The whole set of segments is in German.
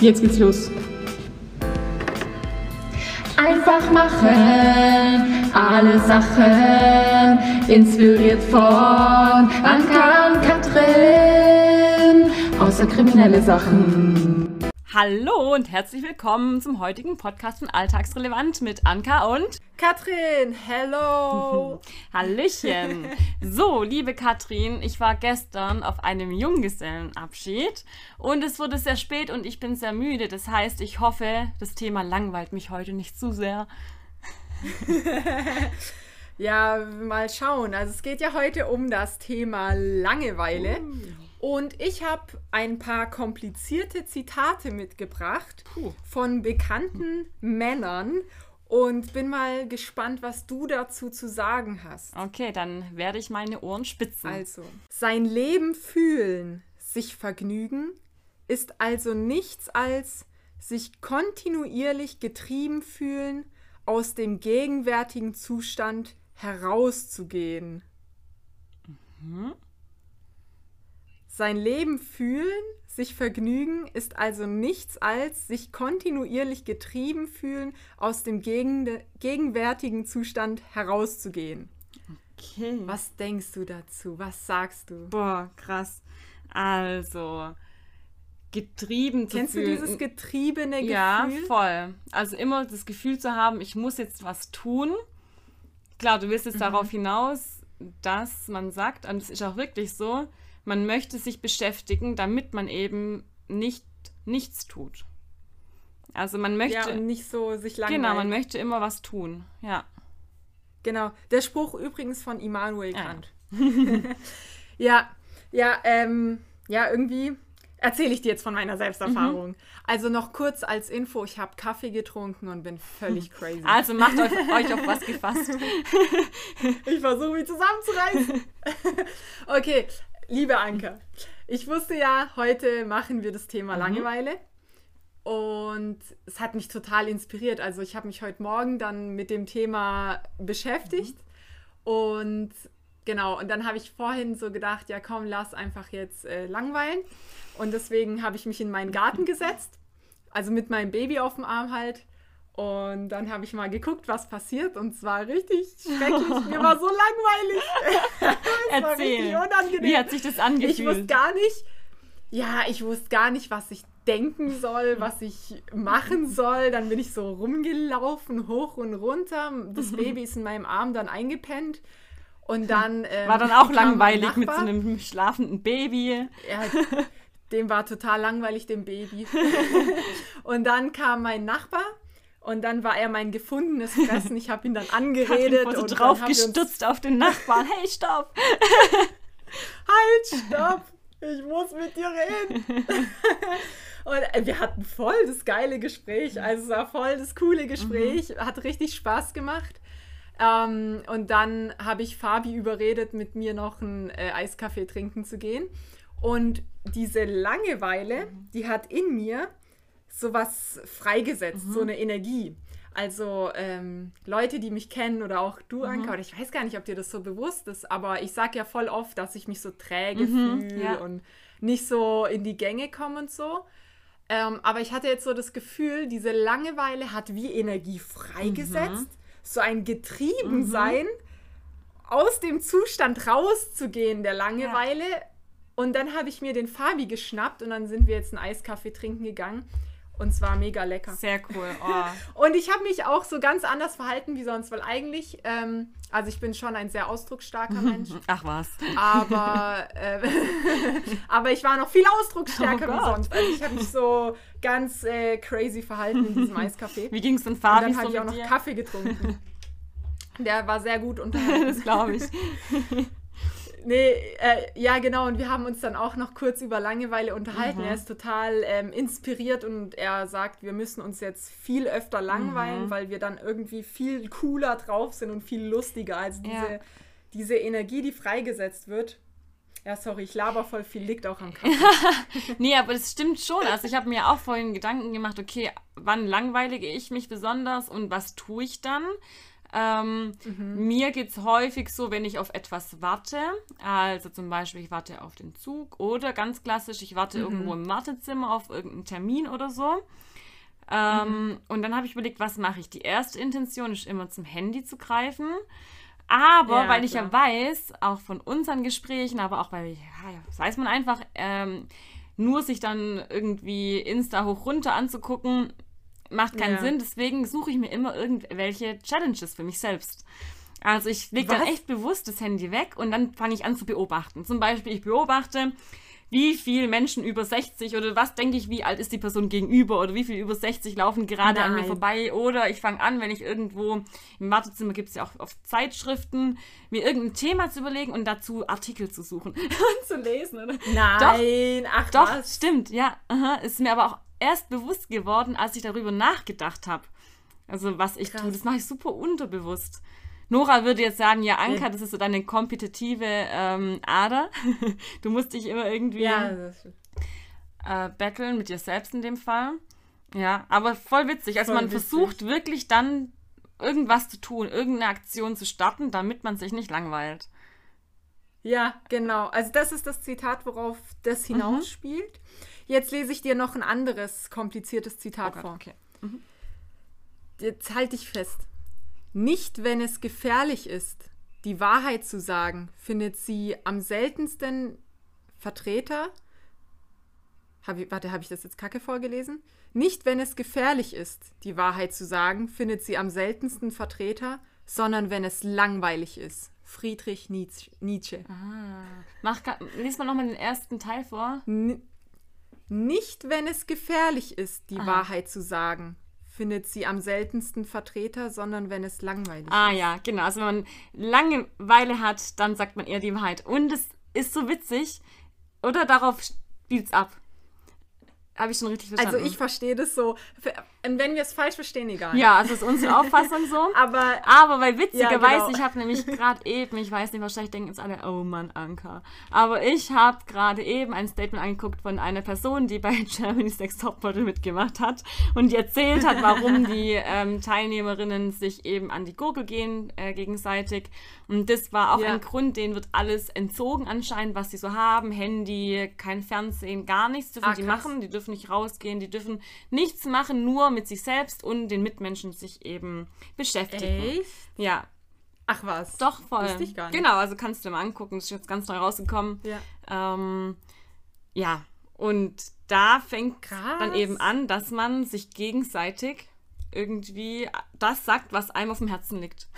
Jetzt geht's los. Einfach machen, alle Sachen, inspiriert von Anka und Katrin, außer kriminelle Sachen. Hallo und herzlich willkommen zum heutigen Podcast von Alltagsrelevant mit Anka und Katrin. Hello. Hallöchen. So, liebe Katrin, ich war gestern auf einem Junggesellenabschied und es wurde sehr spät und ich bin sehr müde. Das heißt, ich hoffe, das Thema langweilt mich heute nicht zu sehr. ja, mal schauen. Also es geht ja heute um das Thema Langeweile. Uh. Und ich habe ein paar komplizierte Zitate mitgebracht Puh. von bekannten Männern und bin mal gespannt, was du dazu zu sagen hast. Okay, dann werde ich meine Ohren spitzen. Also, sein Leben fühlen, sich vergnügen, ist also nichts als sich kontinuierlich getrieben fühlen, aus dem gegenwärtigen Zustand herauszugehen. Mhm. Sein Leben fühlen, sich vergnügen, ist also nichts als sich kontinuierlich getrieben fühlen, aus dem gegen, gegenwärtigen Zustand herauszugehen. Okay. Was denkst du dazu? Was sagst du? Boah, krass. Also, getrieben zu Kennst fühlen. Kennst du dieses getriebene Gefühl? Ja, voll. Also immer das Gefühl zu haben, ich muss jetzt was tun. Klar, du willst jetzt mhm. darauf hinaus, dass man sagt, und es ist auch wirklich so, man möchte sich beschäftigen, damit man eben nicht nichts tut. Also man möchte ja, nicht so sich langweilen. Genau, man möchte immer was tun. Ja. Genau. Der Spruch übrigens von Immanuel Kant. Ja, ja, ja, ähm, ja, irgendwie erzähle ich dir jetzt von meiner Selbsterfahrung. Mhm. Also noch kurz als Info, ich habe Kaffee getrunken und bin völlig crazy. Also macht euch, euch auf was gefasst. ich versuche mich zusammenzureißen. okay, Liebe Anke, ich wusste ja, heute machen wir das Thema mhm. Langeweile. Und es hat mich total inspiriert. Also ich habe mich heute Morgen dann mit dem Thema beschäftigt. Mhm. Und genau, und dann habe ich vorhin so gedacht, ja komm, lass einfach jetzt äh, langweilen. Und deswegen habe ich mich in meinen Garten gesetzt. Also mit meinem Baby auf dem Arm halt. Und dann habe ich mal geguckt, was passiert und es war richtig schrecklich. Mir war so langweilig. es Erzähl. Unangenehm. Wie hat sich das angefühlt? Ich wusste gar nicht, ja, ich wusste gar nicht, was ich denken soll, was ich machen soll. Dann bin ich so rumgelaufen, hoch und runter. Das Baby ist in meinem Arm dann eingepennt. Und dann. Ähm, war dann auch langweilig mit so einem schlafenden Baby. Ja, dem war total langweilig, dem Baby. und dann kam mein Nachbar und dann war er mein gefundenes Fressen. Ich habe ihn dann angeredet. und so drauf gestutzt auf den Nachbarn. Hey, stopp! halt, stopp! Ich muss mit dir reden. und wir hatten voll das geile Gespräch. Also es war voll das coole Gespräch. Mhm. Hat richtig Spaß gemacht. Ähm, und dann habe ich Fabi überredet, mit mir noch einen äh, Eiskaffee trinken zu gehen. Und diese Langeweile, mhm. die hat in mir sowas freigesetzt, mhm. so eine Energie. Also ähm, Leute, die mich kennen oder auch du, mhm. Anka, oder ich weiß gar nicht, ob dir das so bewusst ist, aber ich sage ja voll oft, dass ich mich so träge mhm, fühle ja. und nicht so in die Gänge komme und so. Ähm, aber ich hatte jetzt so das Gefühl, diese Langeweile hat wie Energie freigesetzt, mhm. so ein Getriebensein, mhm. aus dem Zustand rauszugehen der Langeweile. Ja. Und dann habe ich mir den Fabi geschnappt und dann sind wir jetzt einen Eiskaffee trinken gegangen. Und zwar mega lecker. Sehr cool. Oh. und ich habe mich auch so ganz anders verhalten wie sonst, weil eigentlich, ähm, also ich bin schon ein sehr ausdrucksstarker Mensch. Ach was. Aber, äh, aber ich war noch viel ausdrucksstärker oh wie sonst. Also ich habe mich so ganz äh, crazy verhalten in diesem Eiscafé. Wie ging es denn Fabi Und dann habe ich auch noch dir? Kaffee getrunken. Der war sehr gut unterhalten. das glaube ich. Nee, äh, ja, genau. Und wir haben uns dann auch noch kurz über Langeweile unterhalten. Mhm. Er ist total ähm, inspiriert und er sagt, wir müssen uns jetzt viel öfter langweilen, mhm. weil wir dann irgendwie viel cooler drauf sind und viel lustiger. Also diese, ja. diese Energie, die freigesetzt wird. Ja, sorry, ich laber voll viel, liegt auch am Kaffee. nee, aber das stimmt schon. Also ich habe mir auch vorhin Gedanken gemacht, okay, wann langweilige ich mich besonders und was tue ich dann? Ähm, Mir geht es häufig so, wenn ich auf etwas warte, also zum Beispiel ich warte auf den Zug oder ganz klassisch, ich warte irgendwo im Wartezimmer auf irgendeinen Termin oder so. Ähm, Und dann habe ich überlegt, was mache ich? Die erste Intention ist immer zum Handy zu greifen. Aber Ja, weil ich ja klar. weiß, auch von unseren Gesprächen, aber auch weil, ja, ja, weiß man einfach, ähm, nur sich dann irgendwie Insta hoch runter anzugucken, macht keinen Ja. Sinn. Deswegen suche ich mir immer irgendwelche Challenges für mich selbst. Also ich lege dann echt bewusst das Handy weg und dann fange ich an zu beobachten. Zum Beispiel, ich beobachte, wie viele Menschen über 60 oder was denke ich, wie alt ist die Person gegenüber oder wie viele über 60 laufen gerade an mir Nein. vorbei. Oder ich fange an, wenn ich irgendwo im Wartezimmer gibt es ja auch oft Zeitschriften, mir irgendein Thema zu überlegen und dazu Artikel zu suchen und zu lesen. Oder? Nein, ach Doch, was. stimmt, ja. Aha. Ist mir aber auch erst bewusst geworden, als ich darüber nachgedacht habe. Also was ich Krass. tue, das mache ich super unterbewusst. Nora würde jetzt sagen, ja, Anka, das ist so deine kompetitive ähm, Ader. du musst dich immer irgendwie Ja, äh, battlen mit dir selbst in dem Fall. Ja, aber voll witzig. Also Voll man witzig. versucht wirklich dann irgendwas zu tun, irgendeine Aktion zu starten, damit man sich nicht langweilt. ja, genau. Also das ist das Zitat, worauf das hinausspielt. Jetzt lese ich dir noch ein anderes kompliziertes Zitat Oh vor. okay. Jetzt halte ich fest. Nicht, wenn es gefährlich ist, die Wahrheit zu sagen, findet sie am seltensten Vertreter. Hab ich, warte, habe ich das jetzt kacke vorgelesen? Nicht, wenn es gefährlich ist, die Wahrheit zu sagen, findet sie am seltensten Vertreter, sondern wenn es langweilig ist. Friedrich Nietzsche. Ah. Mach, lies mal nochmal den ersten Teil vor. N nicht, wenn es gefährlich ist, die Aha. Wahrheit zu sagen, findet sie am seltensten Vertreter, sondern wenn es langweilig Ah ist. ja, genau. Also wenn man Langeweile hat, dann sagt man eher die Wahrheit. Und es ist so witzig. Oder darauf spielt's ab. Habe ich schon richtig verstanden. Also ich verstehe das so. Und wenn wir es falsch verstehen, egal. Ja, also ist unsere Auffassung so. Aber Aber weil witzigerweise, Ja, genau. ich habe nämlich gerade eben, ich weiß nicht, wahrscheinlich denken jetzt alle, oh Mann, Anka. Aber ich habe gerade eben ein Statement angeguckt von einer Person, die bei Germany's Next Topmodel mitgemacht hat und die erzählt hat, warum die ähm, Teilnehmerinnen sich eben an die Gurgel gehen äh, gegenseitig. Und das war auch Ja. ein Grund, denen wird alles entzogen anscheinend, was sie so haben. Handy, kein Fernsehen, gar nichts dürfen Ah, die machen. Die dürfen nicht rausgehen, die dürfen nichts machen, nur mit sich selbst und den Mitmenschen sich eben beschäftigen. echt? Ja, Ach was. doch voll. Wusste ich gar nicht. Genau, also kannst du dir mal angucken, das ist jetzt ganz neu rausgekommen. Ja. Ähm, ja, und da fängt Krass. dann eben an, dass man sich gegenseitig irgendwie das sagt, was einem auf dem Herzen liegt.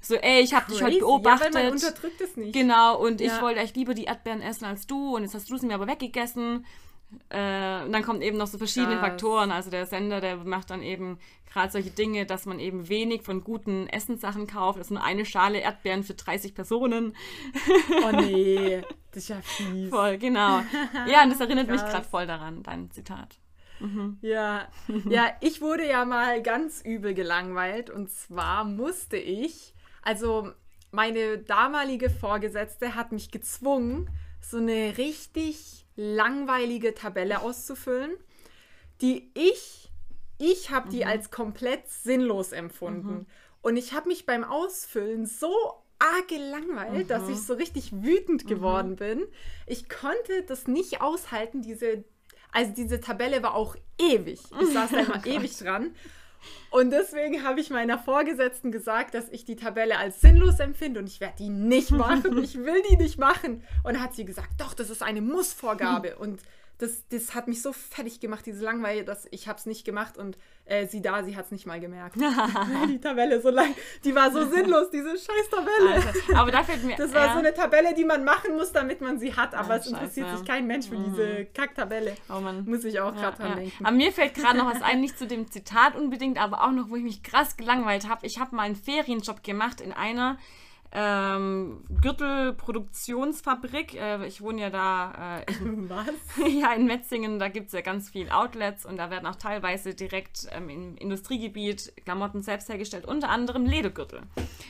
so, ey, ich habe dich heute beobachtet. Ja, weil man unterdrückt es nicht. Genau, und ich Ja. wollte echt lieber die Erdbeeren essen als du und jetzt hast du sie mir aber weggegessen. Äh, und dann kommen eben noch so verschiedene Krass. Faktoren. Also der Sender, der macht dann eben gerade solche Dinge, dass man eben wenig von guten Essenssachen kauft. Also nur eine Schale Erdbeeren für 30 Personen. Oh nee, das ist ja fies. Voll, genau. Ja, und das erinnert mich gerade voll daran, dein Zitat. Ja. ja, ich wurde ja mal ganz übel gelangweilt und zwar musste ich, also meine damalige Vorgesetzte hat mich gezwungen, so eine richtig langweilige Tabelle auszufüllen, die ich, ich habe die als komplett sinnlos empfunden. Und ich habe mich beim Ausfüllen so arg gelangweilt, dass ich so richtig wütend geworden bin. Ich konnte das nicht aushalten, diese, also diese Tabelle war auch ewig. Ich saß da immer ewig dran. Und deswegen habe ich meiner Vorgesetzten gesagt, dass ich die Tabelle als sinnlos empfinde und ich werde die nicht machen. Ich will die nicht machen. Und hat sie gesagt, doch, das ist eine Mussvorgabe. Und das, das hat mich so fertig gemacht, diese Langweile, dass ich habe es nicht gemacht und äh, sie da, sie hat es nicht mal gemerkt. Die Tabelle so lang, die war so sinnlos, diese scheiß Tabelle. Also, aber da fällt mir. Das war ja, so eine Tabelle, die man machen muss, damit man sie hat, aber Ah, es interessiert scheiße. sich kein Mensch für diese Kacktabelle. Oh Mann. Muss ich auch Ja, gerade dran ja. denken. Aber mir fällt gerade noch was ein, nicht zu dem Zitat unbedingt, aber auch noch, wo ich mich krass gelangweilt habe. Ich habe mal einen Ferienjob gemacht in einer ähm, Gürtelproduktionsfabrik. Äh, ich wohne ja da äh, in Was? ja, in Metzingen, da gibt es ja ganz viel Outlets und da werden auch teilweise direkt ähm, im Industriegebiet Klamotten selbst hergestellt, unter anderem Ledergürtel.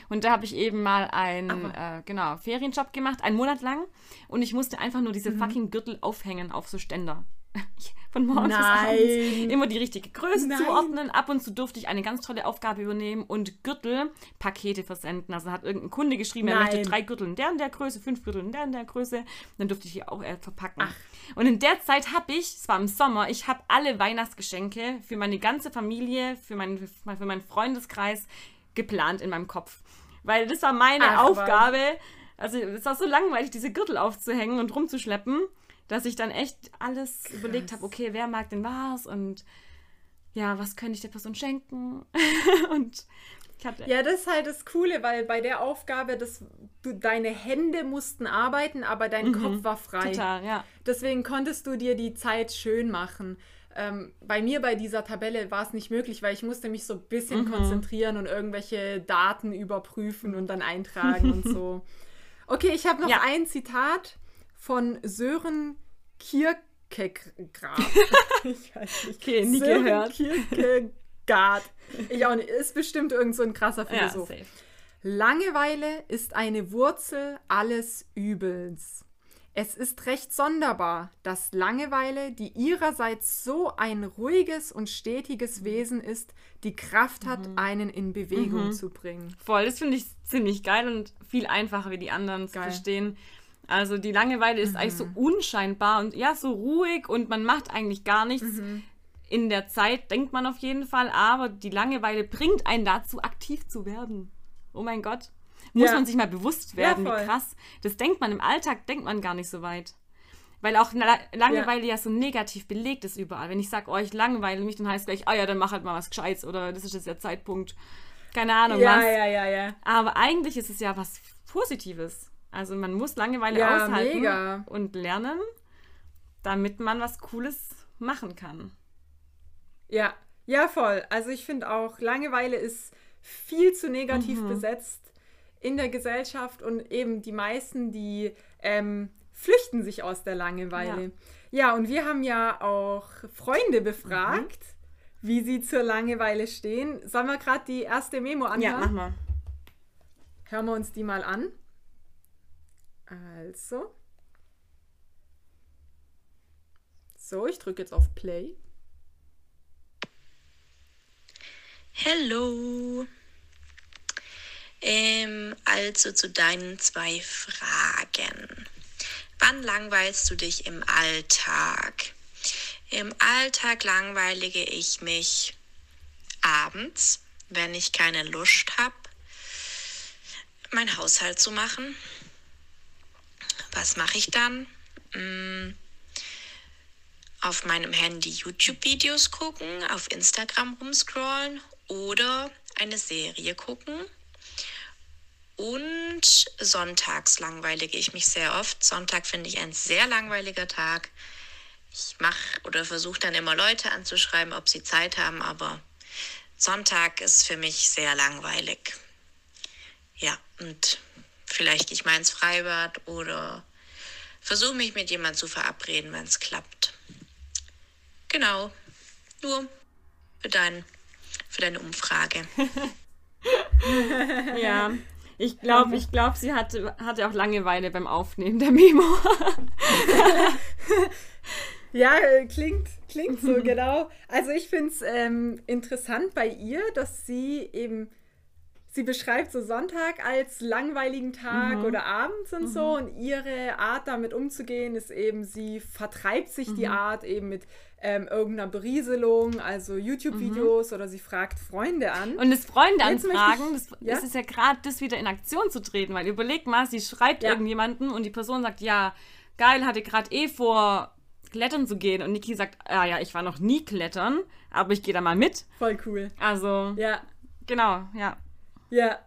Und da habe ich eben mal einen äh, genau, Ferienjob gemacht, einen Monat lang und ich musste einfach nur diese fucking Gürtel aufhängen auf so Ständer. von morgens Nein. bis abends immer die richtige Größe Nein. zuordnen. Ab und zu durfte ich eine ganz tolle Aufgabe übernehmen und Gürtelpakete versenden. Also hat irgendein Kunde geschrieben, er Nein. möchte drei Gürtel in der und der Größe, fünf Gürtel in der und der Größe. Dann durfte ich die auch äh, verpacken. Und in der Zeit habe ich, es war im Sommer, ich habe alle Weihnachtsgeschenke für meine ganze Familie, für meinen, für meinen Freundeskreis geplant in meinem Kopf. Weil das war meine Ach. Aufgabe. Also es war so langweilig, diese Gürtel aufzuhängen und rumzuschleppen, dass ich dann echt alles überlegt habe, okay, wer mag denn was und ja, was könnte ich der Person schenken? und ich hatte Ja, das ist halt das Coole, weil bei der Aufgabe, das, du, deine Hände mussten arbeiten, aber dein Kopf war frei. Mhm. total, ja. Deswegen konntest du dir die Zeit schön machen. Ähm, bei mir bei dieser Tabelle war es nicht möglich, weil ich musste mich so ein bisschen Mhm. konzentrieren und irgendwelche Daten überprüfen und dann eintragen und so. Okay, ich habe noch Ja. ein Zitat von Sören Kierkegaard. ich weiß nicht. Okay, nie Sören gehört. Kierkegaard. Ich auch nicht. Ist bestimmt irgend so ein krasser Ja, Philosoph. safe. Langeweile ist eine Wurzel alles Übels. Es ist recht sonderbar, dass Langeweile, die ihrerseits so ein ruhiges und stetiges Wesen ist, die Kraft hat, einen in Bewegung zu bringen. Voll, das finde ich ziemlich geil und viel einfacher wie die anderen zu Geil. verstehen. Also die Langeweile ist eigentlich so unscheinbar und ja, so ruhig und man macht eigentlich gar nichts. In der Zeit denkt man auf jeden Fall, aber die Langeweile bringt einen dazu, aktiv zu werden. Oh mein Gott. Muss Ja. man sich mal bewusst werden, voll. wie krass. Das denkt man im Alltag, denkt man gar nicht so weit. Weil auch La Langeweile ja. so negativ belegt ist überall. Wenn ich sage, oh, ich langweile mich, dann heißt gleich, ah ja, dann mach halt mal was Gescheites oder das ist jetzt der Zeitpunkt. Keine Ahnung Ja, was. ja, ja, ja. Aber eigentlich ist es ja was Positives. Also man muss Langeweile Ja, aushalten mega. und lernen, damit man was Cooles machen kann. Ja, ja, voll. Also ich finde auch, Langeweile ist viel zu negativ besetzt in der Gesellschaft und eben die meisten, die ähm, flüchten sich aus der Langeweile. Ja. und wir haben ja auch Freunde befragt, wie sie zur Langeweile stehen. Sollen wir gerade die erste Memo anhören? mal. Hören wir uns die mal an. Also. So, ich drücke jetzt auf Play. Hello. Ähm, also zu deinen zwei Fragen. Wann langweilst du dich im Alltag? Im Alltag langweilige ich mich abends, wenn ich keine Lust habe, meinen Haushalt zu machen. Was mache ich dann? Mm, auf meinem Handy YouTube-Videos gucken, auf Instagram rumscrollen oder eine Serie gucken. Und sonntags langweilige ich mich sehr oft. Sonntag finde ich ein sehr langweiliger Tag. Ich mache oder versuche dann immer Leute anzuschreiben, ob sie Zeit haben, aber Sonntag ist für mich sehr langweilig. Ja, und vielleicht gehe ich mal ins Freibad oder versuche mich mit jemandem zu verabreden, wenn es klappt. Genau. Nur für, dein, für deine Umfrage. Ja. Ich glaube, ich glaub, sie hatte, hatte auch Langeweile beim Aufnehmen der Memo. Ja, klingt, klingt so, genau. Also ich finde es ähm, interessant bei ihr, dass sie eben, sie beschreibt so Sonntag als langweiligen Tag oder abends und so und ihre Art damit umzugehen ist eben, sie vertreibt sich die Art eben mit ähm, irgendeiner Berieselung, also YouTube-Videos oder sie fragt Freunde an. Und das Freunde anfragen, ich- das, ja? das ist ja gerade das wieder in Aktion zu treten, weil überleg mal, sie schreibt Ja. irgendjemanden und die Person sagt, ja, geil, hatte gerade eh vor, klettern zu gehen. Und Niki sagt, ah ja, ich war noch nie klettern, aber ich gehe da mal mit. Voll cool. Also, Ja, genau, ja. Ja,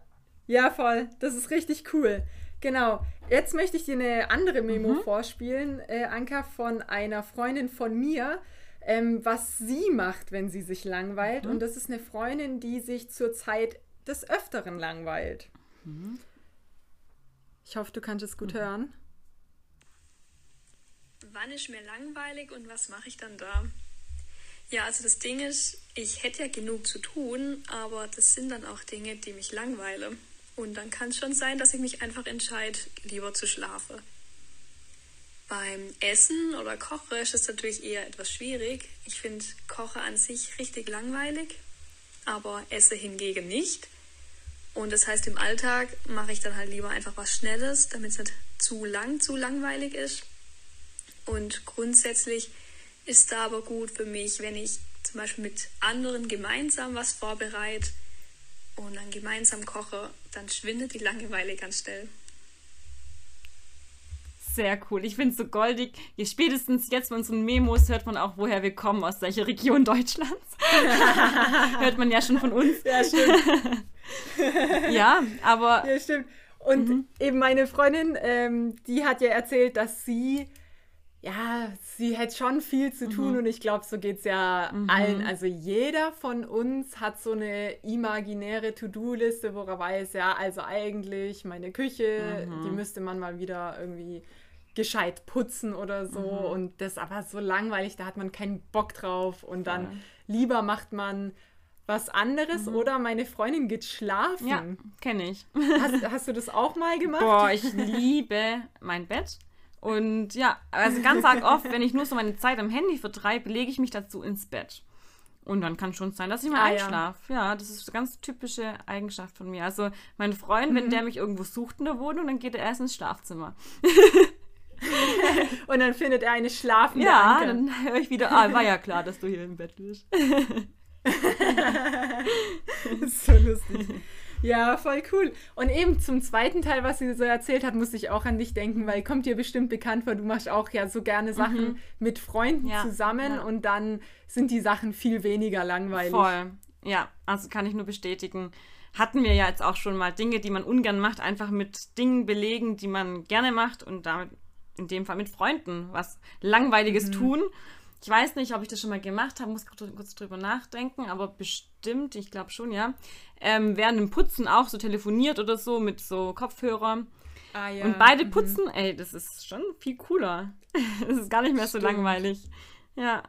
ja, voll. Das ist richtig cool. Genau. Jetzt möchte ich dir eine andere Memo vorspielen, äh, Anka, von einer Freundin von mir, ähm, was sie macht, wenn sie sich langweilt. Und das ist eine Freundin, die sich zurzeit des Öfteren langweilt. Ich hoffe, du kannst es gut hören. wann ist mir langweilig und was mache ich dann da? Ja, also das Ding ist, ich hätte ja genug zu tun, aber das sind dann auch Dinge, die mich langweilen. Und dann kann es schon sein, dass ich mich einfach entscheide, lieber zu schlafen. Beim Essen oder Kochen ist es natürlich eher etwas schwierig. Ich finde Kochen an sich richtig langweilig, aber Esse hingegen nicht. Und das heißt, im Alltag mache ich dann halt lieber einfach was Schnelles, damit es nicht zu lang, zu langweilig ist. Und grundsätzlich ist da aber gut für mich, wenn ich zum Beispiel mit anderen gemeinsam was vorbereite und dann gemeinsam koche, dann schwindet die Langeweile ganz schnell. Sehr cool. Ich finde es so goldig. Je spätestens jetzt von unseren Memos hört man auch, woher wir kommen, aus welcher Region Deutschlands. hört man ja schon von uns. Ja, stimmt. ja, aber. Ja, stimmt. Und mhm. eben meine Freundin, ähm, die hat ja erzählt, dass sie, ja, sie hätte schon viel zu tun mhm. und ich glaube, so geht es ja mhm. allen. Also jeder von uns hat so eine imaginäre To-Do-Liste, wo er weiß, ja, also eigentlich meine Küche, die mhm. müsste man mal wieder irgendwie gescheit putzen oder so. Mhm. Und das ist aber so langweilig, da hat man keinen Bock drauf. Und dann ja. lieber macht man was anderes mhm. oder meine Freundin geht schlafen. Ja, kenne ich. Hast, hast, du das auch mal gemacht? Boah, ich liebe mein Bett. Und ja, also ganz arg oft, wenn ich nur so meine Zeit am Handy vertreibe, lege ich mich dazu ins Bett. Und dann kann schon sein, dass ich mal ah, einschlafe. Ja. ja. das ist eine ganz typische Eigenschaft von mir. Also mein Freund, mhm. wenn der mich irgendwo sucht in der Wohnung, dann geht er erst ins Schlafzimmer. und dann findet er eine schlafende Ja, Anke. dann höre ich wieder, ah, war ja klar, dass du hier im Bett bist. so lustig. Ja, voll cool. Und eben zum zweiten Teil, was sie so erzählt hat, musste ich auch an dich denken, weil kommt dir bestimmt bekannt vor, du machst auch ja so gerne Sachen mhm. mit Freunden ja, zusammen ja. und dann sind die Sachen viel weniger langweilig. Voll. Ja, also kann ich nur bestätigen. Hatten wir ja jetzt auch schon mal Dinge, die man ungern macht, einfach mit Dingen belegen, die man gerne macht und damit in dem Fall mit Freunden was Langweiliges mhm. tun. Ich weiß nicht, ob ich das schon mal gemacht habe, muss kurz drüber nachdenken, aber bestimmt, ich glaube schon, ja. Ähm, während dem Putzen auch so telefoniert oder so mit so Kopfhörer. Ah, ja. Und beide mhm. putzen, ey, das ist schon viel cooler. Es ist gar nicht mehr stimmt. so langweilig. Ja.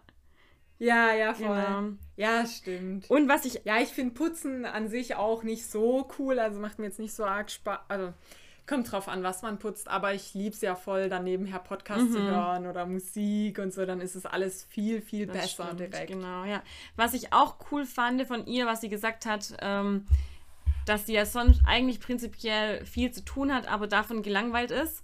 Ja, ja, voll. Genau. Ja, stimmt. Und was ich. Ja, ich finde Putzen an sich auch nicht so cool, also macht mir jetzt nicht so arg Spaß. Also kommt drauf an, was man putzt, aber ich liebe es ja voll, dann nebenher Podcast mhm. zu hören oder Musik und so, dann ist es alles viel, viel das besser stimmt, direkt. Genau, ja. Was ich auch cool fand von ihr, was sie gesagt hat, ähm, dass sie ja sonst eigentlich prinzipiell viel zu tun hat, aber davon gelangweilt ist.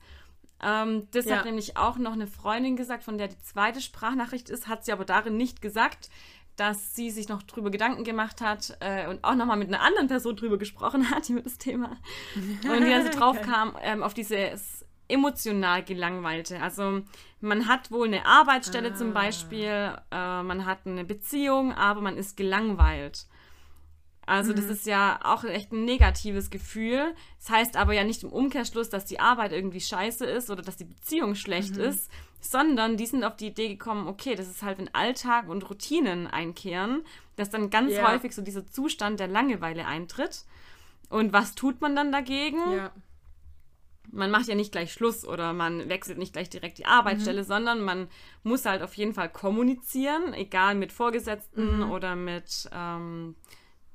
Ähm, das ja. hat nämlich auch noch eine Freundin gesagt, von der die zweite Sprachnachricht ist, hat sie aber darin nicht gesagt, dass sie sich noch drüber Gedanken gemacht hat äh, und auch nochmal mit einer anderen Person drüber gesprochen hat über das Thema. Und die dann so drauf kam, ähm, auf dieses emotional gelangweilte. Also man hat wohl eine Arbeitsstelle ah. zum Beispiel, äh, man hat eine Beziehung, aber man ist gelangweilt. Also mhm. das ist ja auch echt ein negatives Gefühl. Das heißt aber ja nicht im Umkehrschluss, dass die Arbeit irgendwie scheiße ist oder dass die Beziehung schlecht mhm. ist, sondern die sind auf die Idee gekommen, okay, das ist halt, wenn Alltag und Routinen einkehren, dass dann ganz yeah. häufig so dieser Zustand der Langeweile eintritt. Und was tut man dann dagegen? Ja. Man macht ja nicht gleich Schluss oder man wechselt nicht gleich direkt die Arbeitsstelle, mhm. sondern man muss halt auf jeden Fall kommunizieren, egal mit Vorgesetzten mhm. oder mit, ähm,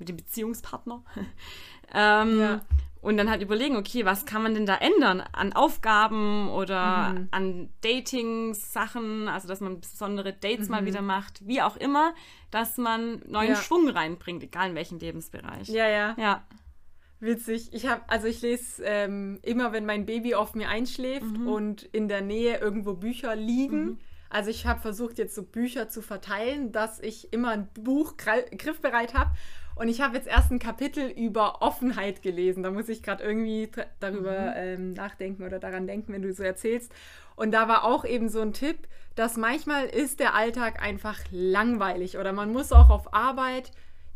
mit dem Beziehungspartner. ähm, ja. Und dann halt überlegen, okay, was kann man denn da ändern an Aufgaben oder mhm. an Dating-Sachen, also dass man besondere Dates mhm. mal wieder macht, wie auch immer, dass man neuen ja. Schwung reinbringt, egal in welchem Lebensbereich. Ja, ja. Ja. Witzig. Ich habe, also ich lese ähm, immer, wenn mein Baby auf mir einschläft mhm. und in der Nähe irgendwo Bücher liegen. Mhm. Also ich habe versucht, jetzt so Bücher zu verteilen, dass ich immer ein Buch griffbereit habe und ich habe jetzt erst ein Kapitel über Offenheit gelesen. Da muss ich gerade irgendwie darüber mhm. ähm, nachdenken oder daran denken, wenn du so erzählst. Und da war auch eben so ein Tipp, dass manchmal ist der Alltag einfach langweilig oder man muss auch auf Arbeit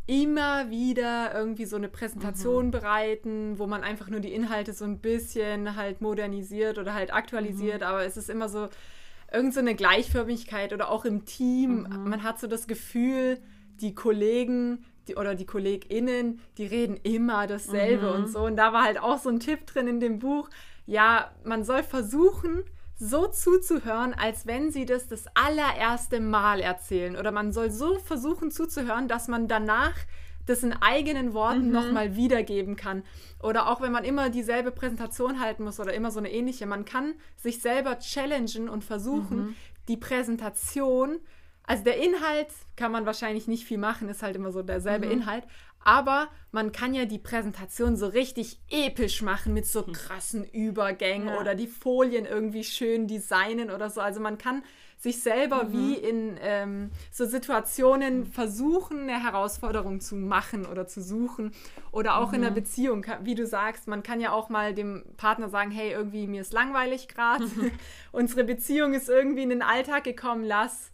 immer wieder irgendwie so eine Präsentation mhm. bereiten, wo man einfach nur die Inhalte so ein bisschen halt modernisiert oder halt aktualisiert, mhm. aber es ist immer so irgend so eine Gleichförmigkeit oder auch im Team. Mhm. Man hat so das Gefühl, die Kollegen die, oder die KollegInnen, die reden immer dasselbe mhm. und so. Und da war halt auch so ein Tipp drin in dem Buch. Ja, man soll versuchen, so zuzuhören, als wenn sie das das allererste Mal erzählen. Oder man soll so versuchen zuzuhören, dass man danach das in eigenen Worten Mhm. nochmal wiedergeben kann. Oder auch wenn man immer dieselbe Präsentation halten muss oder immer so eine ähnliche. Man kann sich selber challengen und versuchen, Mhm. die Präsentation, also der Inhalt kann man wahrscheinlich nicht viel machen, ist halt immer so derselbe Mhm. Inhalt. Aber man kann ja die Präsentation so richtig episch machen mit so krassen Übergängen Hm. Ja. oder die Folien irgendwie schön designen oder so. Also man kann sich selber Mhm. wie in ähm, so Situationen versuchen, eine Herausforderung zu machen oder zu suchen. Oder auch Mhm. in einer Beziehung, wie du sagst, man kann ja auch mal dem Partner sagen, hey, irgendwie mir ist langweilig gerade. Unsere Beziehung ist irgendwie in den Alltag gekommen, lass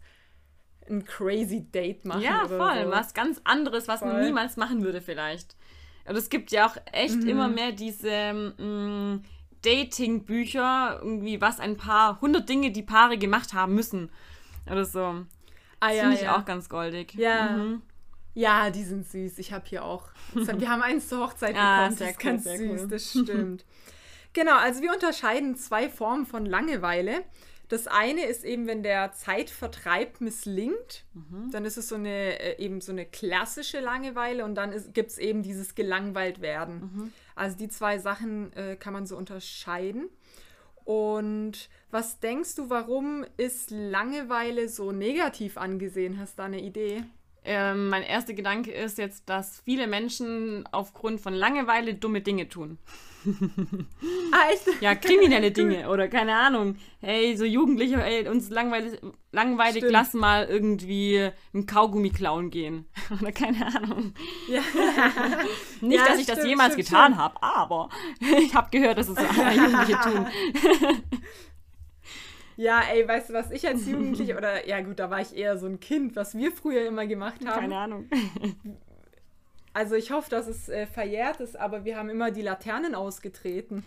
ein crazy Date machen. Ja, voll. So. Was ganz anderes, was man Voll. niemals machen würde vielleicht. Und es gibt ja auch echt Mhm. immer mehr diese mm, Dating-Bücher, irgendwie was ein paar hundert Dinge, die Paare gemacht haben müssen. Oder so. ah, Das ja, finde ich ja. auch ganz goldig. Ja. Mhm. Ja, die sind süß. Ich habe hier auch. Wir haben eins zur Hochzeit Ah, bekommen. das ist cool, ganz süß, cool. das stimmt. genau, also wir unterscheiden zwei Formen von Langeweile. Das eine ist eben, wenn der Zeitvertreib misslingt, Mhm. dann ist es so eine äh, eben so eine klassische Langeweile und dann gibt es eben dieses gelangweilt werden. Mhm. Also die zwei Sachen äh, kann man so unterscheiden. Und was denkst du, warum ist Langeweile so negativ angesehen? Hast du da eine Idee? Ähm, mein erster Gedanke ist jetzt, dass viele Menschen aufgrund von Langeweile dumme Dinge tun. Echt? Ja, kriminelle Dinge oder keine Ahnung. Hey, so Jugendliche, ey, uns langweilig, langweilig Stimmt. lass mal irgendwie einen Kaugummi klauen gehen. Oder keine Ahnung. Ja. Nicht, Ja, dass ich das stimmt, jemals stimmt, getan habe, aber ich habe gehört, dass es Jugendliche tun. Ja, ey, weißt du, was ich als Jugendliche, oder ja gut, da war ich eher so ein Kind, was wir früher immer gemacht haben. Keine Ahnung. Also ich hoffe, dass es äh, verjährt ist, aber wir haben immer die Laternen ausgetreten.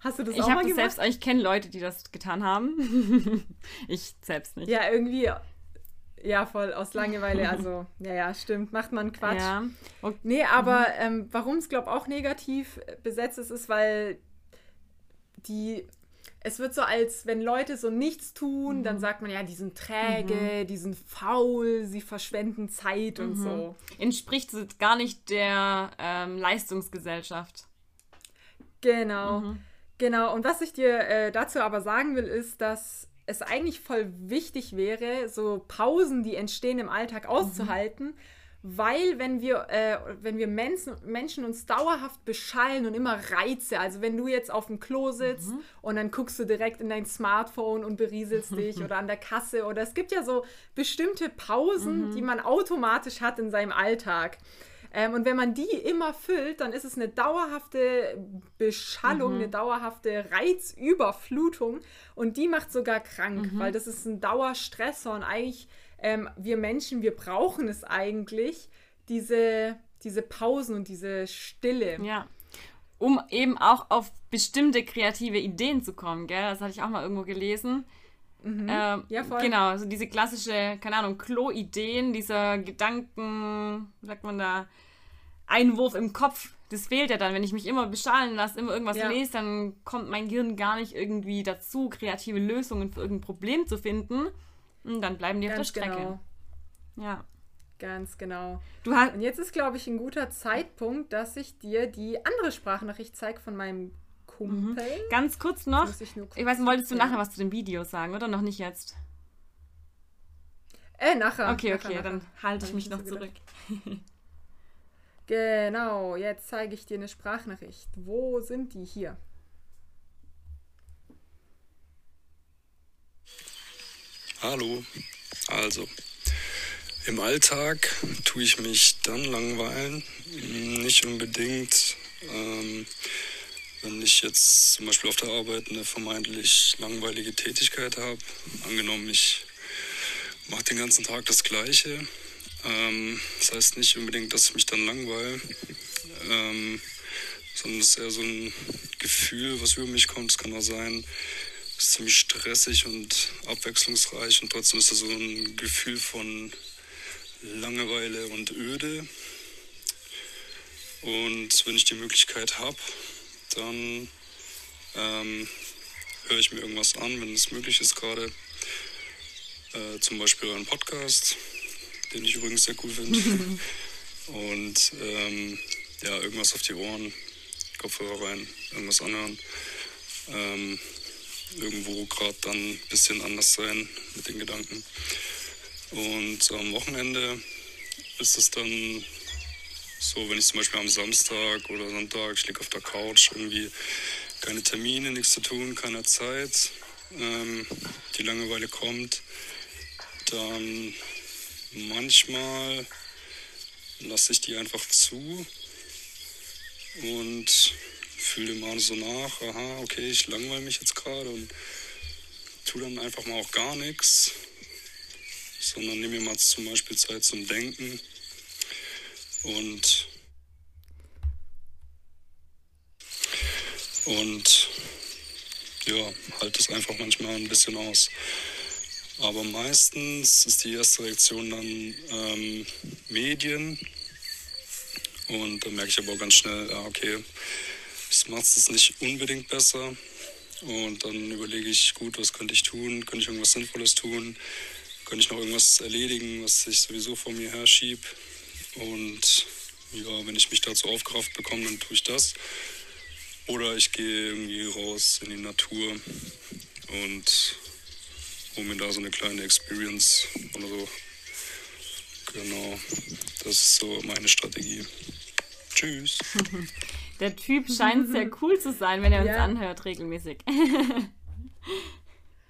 Hast du das Ich auch mal habe das gemacht? selbst, ich kenne Leute, die das getan haben. ich selbst nicht. Ja, irgendwie, ja, voll aus Langeweile, also, ja, ja, stimmt, macht man Quatsch. Ja. Okay. Nee, aber ähm, warum es, glaube ich, auch negativ besetzt ist, ist, weil die, es wird so als, wenn Leute so nichts tun, dann sagt man ja, die sind träge, die sind faul, sie verschwenden Zeit und so. Entspricht es gar nicht der ähm, Leistungsgesellschaft. Genau, Mhm. genau. Und was ich dir äh, dazu aber sagen will, ist, dass es eigentlich voll wichtig wäre, so Pausen, die entstehen im Alltag auszuhalten, weil wenn wir, äh, wenn wir Menschen, Menschen uns dauerhaft beschallen und immer Reize, also wenn du jetzt auf dem Klo sitzt und dann guckst du direkt in dein Smartphone und berieselst dich oder an der Kasse oder es gibt ja so bestimmte Pausen, die man automatisch hat in seinem Alltag. Ähm, und wenn man die immer füllt, dann ist es eine dauerhafte Beschallung, eine dauerhafte Reizüberflutung und die macht sogar krank, weil das ist ein Dauerstressor und eigentlich, ähm, wir Menschen, wir brauchen es eigentlich, diese, diese Pausen und diese Stille. Ja. Um eben auch auf bestimmte kreative Ideen zu kommen, gell? Das hatte ich auch mal irgendwo gelesen. Ähm, Ja, voll. Genau, so diese klassische, keine Ahnung, Klo-Ideen, dieser Gedanken, wie sagt man da, Einwurf im Kopf. Das fehlt ja dann, wenn ich mich immer beschallen lasse, immer irgendwas Ja. lese, dann kommt mein Gehirn gar nicht irgendwie dazu, kreative Lösungen für irgendein Problem zu finden. Und dann bleiben die auf der Ganz Strecke. genau. Ja. Ganz genau. Du hast, Und jetzt ist, glaube ich, ein guter Zeitpunkt, dass ich dir die andere Sprachnachricht zeige von meinem Kumpel. ganz kurz noch, Muss ich kurz- ich weiß nicht, wolltest du ja. nachher was zu dem Video sagen, oder noch nicht jetzt? Äh, nachher. Okay, nachher, okay, nachher. dann halte ich mich ich noch zurück. Genau, jetzt zeige ich dir eine Sprachnachricht. Wo sind die hier? Hallo. Also, im Alltag tue ich mich dann langweilen. Hm, Nicht unbedingt, ähm, wenn ich jetzt zum Beispiel auf der Arbeit eine vermeintlich langweilige Tätigkeit habe. Angenommen, ich mache den ganzen Tag das Gleiche. Ähm, das heißt nicht unbedingt, dass ich mich dann langweile, ähm, sondern es ist eher so ein Gefühl, was über mich kommt. Es kann auch sein, ist ziemlich stressig und abwechslungsreich und trotzdem ist da so ein Gefühl von Langeweile und Öde. Und wenn ich die Möglichkeit habe, dann ähm, höre ich mir irgendwas an, wenn es möglich ist gerade. Äh, zum Beispiel einen Podcast, den ich übrigens sehr cool finde. und ähm, ja, irgendwas auf die Ohren, Kopfhörer rein, irgendwas anhören. Ähm, irgendwo gerade dann ein bisschen anders sein mit den Gedanken. Und am Wochenende ist es dann so, wenn ich zum Beispiel am Samstag oder Sonntag, ich liege auf der Couch, irgendwie keine Termine, nichts zu tun, keine Zeit, ähm, die Langeweile kommt, dann manchmal lasse ich die einfach zu und fühle mal so nach, aha, okay, ich langweile mich jetzt gerade und tue dann einfach mal auch gar nichts, sondern nehme mir mal zum Beispiel Zeit zum Denken und und ja, halt es einfach manchmal ein bisschen aus. Aber meistens ist die erste Reaktion dann ähm, Medien. Und dann merke ich aber auch ganz schnell, ja, okay, das macht es nicht unbedingt besser. Und dann überlege ich, gut, was könnte ich tun? Könnte ich irgendwas Sinnvolles tun? Könnte ich noch irgendwas erledigen, was ich sowieso vor mir herschiebe? Und ja, wenn ich mich dazu aufgerafft bekomme, dann tue ich das. Oder ich gehe irgendwie raus in die Natur und hole mir da so eine kleine Experience oder so. Genau, das ist so meine Strategie. Tschüss. Der Typ scheint sehr cool zu sein, wenn er uns Ja. anhört regelmäßig.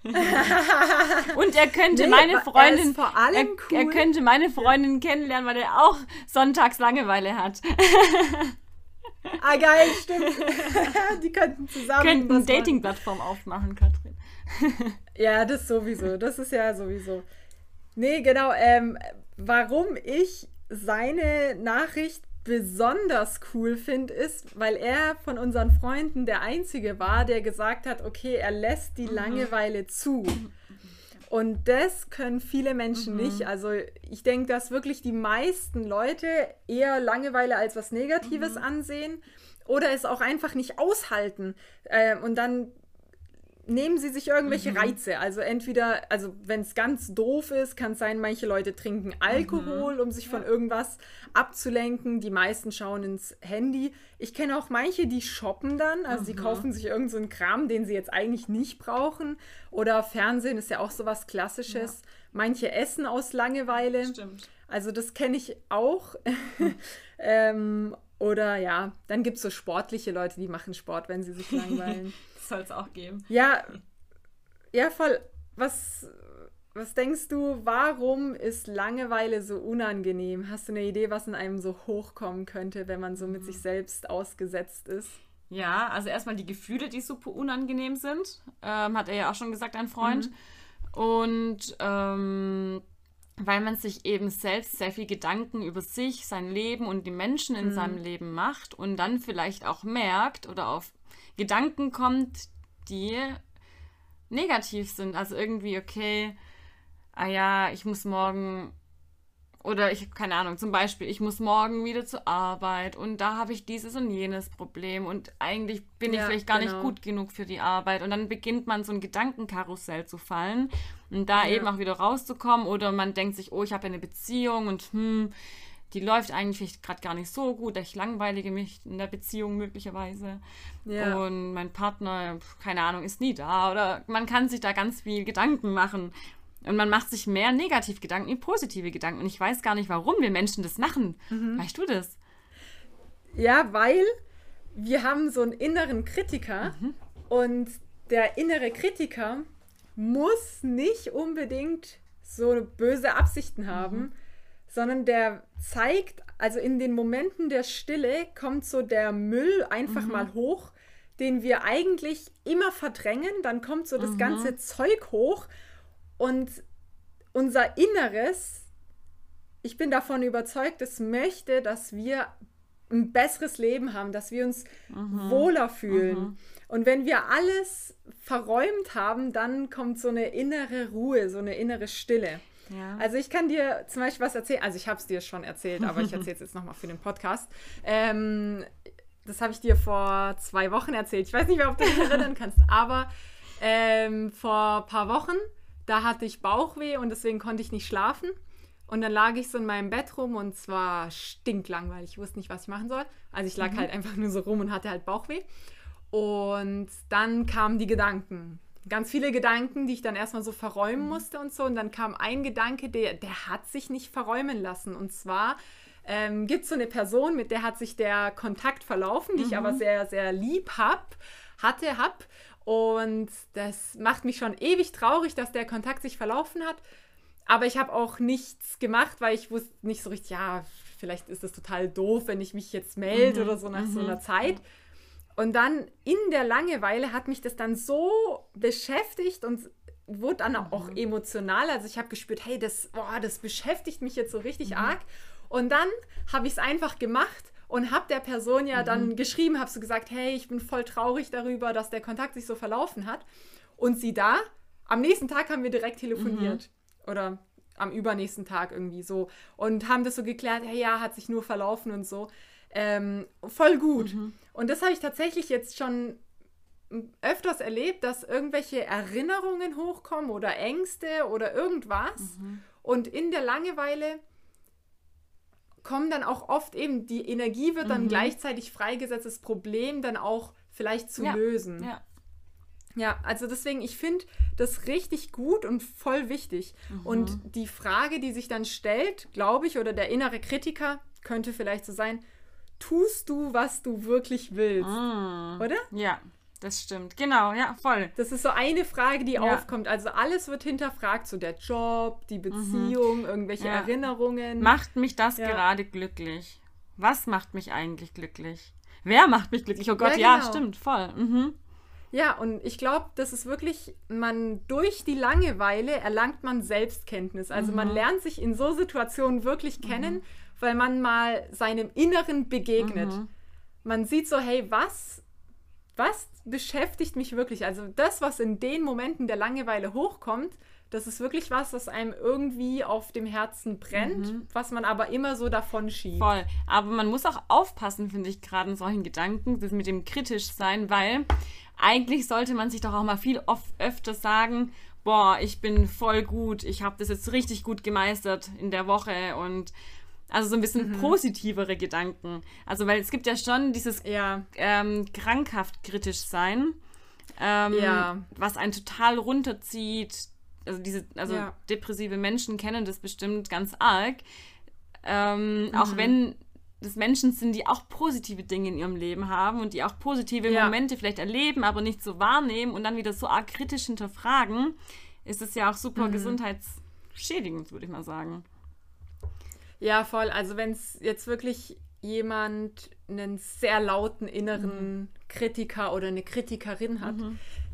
Und er könnte Nee, meine er Freundin, vor allem er, er cool. könnte meine Freundin kennenlernen, weil er auch sonntags Langeweile hat. Ah, geil, stimmt. die könnten zusammen. Könnten eine. Dating-Plattform aufmachen, Katrin. Ja, das sowieso. Das ist ja sowieso. Nee, genau. Ähm, warum ich seine Nachricht besonders cool finde, ist, weil er von unseren Freunden der Einzige war, der gesagt hat, okay, er lässt die Langeweile zu. Und das können viele Menschen nicht. Also ich denke, dass wirklich die meisten Leute eher Langeweile als was Negatives ansehen oder es auch einfach nicht aushalten. Ähm, und dann nehmen sie sich irgendwelche Reize. Also entweder, also wenn es ganz doof ist, kann es sein, manche Leute trinken Alkohol, um sich von irgendwas abzulenken. Die meisten schauen ins Handy. Ich kenne auch manche, die shoppen dann. Also sie kaufen sich irgendeinen so einen Kram, den sie jetzt eigentlich nicht brauchen. Oder Fernsehen ist ja auch sowas Klassisches. Manche essen aus Langeweile. Stimmt. Also das kenne ich auch. ähm, oder ja, dann gibt es so sportliche Leute, die machen Sport, wenn sie sich langweilen. Soll es auch geben. Ja, ja, voll. Was, was denkst du, warum ist Langeweile so unangenehm? Hast du eine Idee, was in einem so hochkommen könnte, wenn man so mit sich selbst ausgesetzt ist? Ja, also erstmal die Gefühle, die super unangenehm sind, ähm, hat er ja auch schon gesagt, ein Freund. Und ähm, weil man sich eben selbst sehr viel Gedanken über sich, sein Leben und die Menschen in seinem Leben macht und dann vielleicht auch merkt oder auf Gedanken kommt, die negativ sind. Also irgendwie, okay, ah ja, ich muss morgen oder ich, keine Ahnung, zum Beispiel, ich muss morgen wieder zur Arbeit und da habe ich dieses und jenes Problem und eigentlich bin ich Ja, vielleicht gar genau. nicht gut genug für die Arbeit. Und dann beginnt man so ein Gedankenkarussell zu fallen und da Ja. eben auch wieder rauszukommen oder man denkt sich, oh, ich habe ja eine Beziehung und hm, die läuft eigentlich gerade gar nicht so gut, ich langweilige mich in der Beziehung möglicherweise. Ja. Und mein Partner, keine Ahnung, ist nie da. Oder man kann sich da ganz viel Gedanken machen. Und man macht sich mehr Negativgedanken wie positive Gedanken. Und ich weiß gar nicht, warum wir Menschen das machen. Weißt du das? Ja, weil wir haben so einen inneren Kritiker und der innere Kritiker muss nicht unbedingt so böse Absichten haben, sondern der zeigt, also in den Momenten der Stille kommt so der Müll einfach mal hoch, den wir eigentlich immer verdrängen, dann kommt so das ganze Zeug hoch und unser Inneres, ich bin davon überzeugt, es möchte, dass wir ein besseres Leben haben, dass wir uns wohler fühlen. Und wenn wir alles verräumt haben, dann kommt so eine innere Ruhe, so eine innere Stille. Ja. Also ich kann dir zum Beispiel was erzählen. Also ich habe es dir schon erzählt, aber ich erzähle es jetzt nochmal für den Podcast. Ähm, das habe ich dir vor zwei Wochen erzählt. Ich weiß nicht mehr, ob du dich erinnern kannst, aber ähm, vor ein paar Wochen, da hatte ich Bauchweh und deswegen konnte ich nicht schlafen. Und dann lag ich so in meinem Bett rum und zwar stinklangweilig. Ich wusste nicht, was ich machen soll. Also ich lag halt einfach nur so rum und hatte halt Bauchweh. Und dann kamen die Gedanken. Ganz viele Gedanken, die ich dann erstmal so verräumen musste und so. Und dann kam ein Gedanke, der, der hat sich nicht verräumen lassen. Und zwar ähm, gibt es so eine Person, mit der hat sich der Kontakt verlaufen, die ich aber sehr, sehr lieb hab, hatte, hab. Und das macht mich schon ewig traurig, dass der Kontakt sich verlaufen hat. Aber ich habe auch nichts gemacht, weil ich wusste nicht so richtig, ja, vielleicht ist das total doof, wenn ich mich jetzt melde oder so nach so einer Zeit. Und dann in der Langeweile hat mich das dann so beschäftigt und wurde dann auch emotional. Also ich habe gespürt, hey, das, boah, das beschäftigt mich jetzt so richtig arg. Und dann habe ich es einfach gemacht und habe der Person ja dann geschrieben, habe so gesagt, hey, ich bin voll traurig darüber, dass der Kontakt sich so verlaufen hat. Und sie da, am nächsten Tag haben wir direkt telefoniert. Oder am übernächsten Tag irgendwie so. Und haben das so geklärt, hey, ja, hat sich nur verlaufen und so. Ähm, voll gut. Und das habe ich tatsächlich jetzt schon öfters erlebt, dass irgendwelche Erinnerungen hochkommen oder Ängste oder irgendwas. Und in der Langeweile kommen dann auch oft eben, die Energie wird dann gleichzeitig freigesetzt, das Problem dann auch vielleicht zu Ja, lösen. Ja. Ja, also deswegen, ich finde das richtig gut und voll wichtig. Und die Frage, die sich dann stellt, glaube ich, oder der innere Kritiker könnte vielleicht so sein, tust du, was du wirklich willst? Oder? Ja, das stimmt. Genau, ja, voll. Das ist so eine Frage, die Ja. aufkommt. Also alles wird hinterfragt, so der Job, die Beziehung, irgendwelche Ja. Erinnerungen. Macht mich das Ja. gerade glücklich? Was macht mich eigentlich glücklich? Wer macht mich glücklich? Oh Gott, Ja, ja, genau. stimmt, voll. Mhm. Ja, und ich glaube, das ist wirklich, man durch die Langeweile erlangt man Selbstkenntnis. Also Mhm. man lernt sich in so Situationen wirklich kennen, weil man mal seinem Inneren begegnet. Mhm. Man sieht so, hey, was, was beschäftigt mich wirklich? Also das, was in den Momenten der Langeweile hochkommt, das ist wirklich was, das einem irgendwie auf dem Herzen brennt, was man aber immer so davon schiebt. Mhm. Voll. Aber man muss auch aufpassen, finde ich, gerade in solchen Gedanken, das mit dem kritisch sein, weil eigentlich sollte man sich doch auch mal viel oft, öfter sagen, boah, ich bin voll gut, ich habe das jetzt richtig gut gemeistert in der Woche und also so ein bisschen Mhm. positivere Gedanken. Also weil es gibt ja schon dieses Ja, ähm, krankhaft kritisch sein, ähm, Ja. was einen total runterzieht. Also diese, also Ja. depressive Menschen kennen das bestimmt ganz arg. Ähm, Mhm. Auch wenn das Menschen sind, die auch positive Dinge in ihrem Leben haben und die auch positive. Momente vielleicht erleben, aber nicht so wahrnehmen und dann wieder so arg kritisch hinterfragen, ist es ja auch super Mhm. gesundheitsschädigend, würde ich mal sagen. Ja, voll. Also wenn es jetzt wirklich jemand einen sehr lauten inneren Kritiker oder eine Kritikerin hat,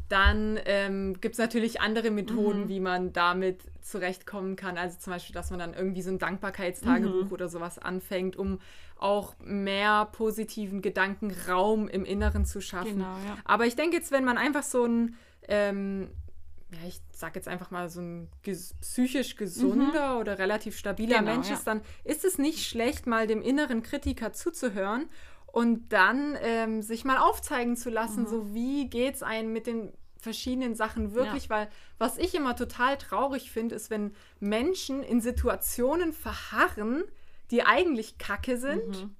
dann ähm, gibt es natürlich andere Methoden, wie man damit zurechtkommen kann. Also zum Beispiel, dass man dann irgendwie so ein Dankbarkeitstagebuch oder sowas anfängt, um auch mehr positiven Gedankenraum im Inneren zu schaffen. Genau, ja. Aber ich denke jetzt, wenn man einfach so ein, ähm, ja, ich sag jetzt einfach mal so ein ges psychisch gesunder oder relativ stabiler Genau, Mensch ja. ist, dann ist es nicht schlecht, mal dem inneren Kritiker zuzuhören und dann ähm, sich mal aufzeigen zu lassen, Mhm. so wie geht es einem mit den verschiedenen Sachen wirklich, weil was ich immer total traurig finde, ist, wenn Menschen in Situationen verharren, die eigentlich kacke sind, Mhm.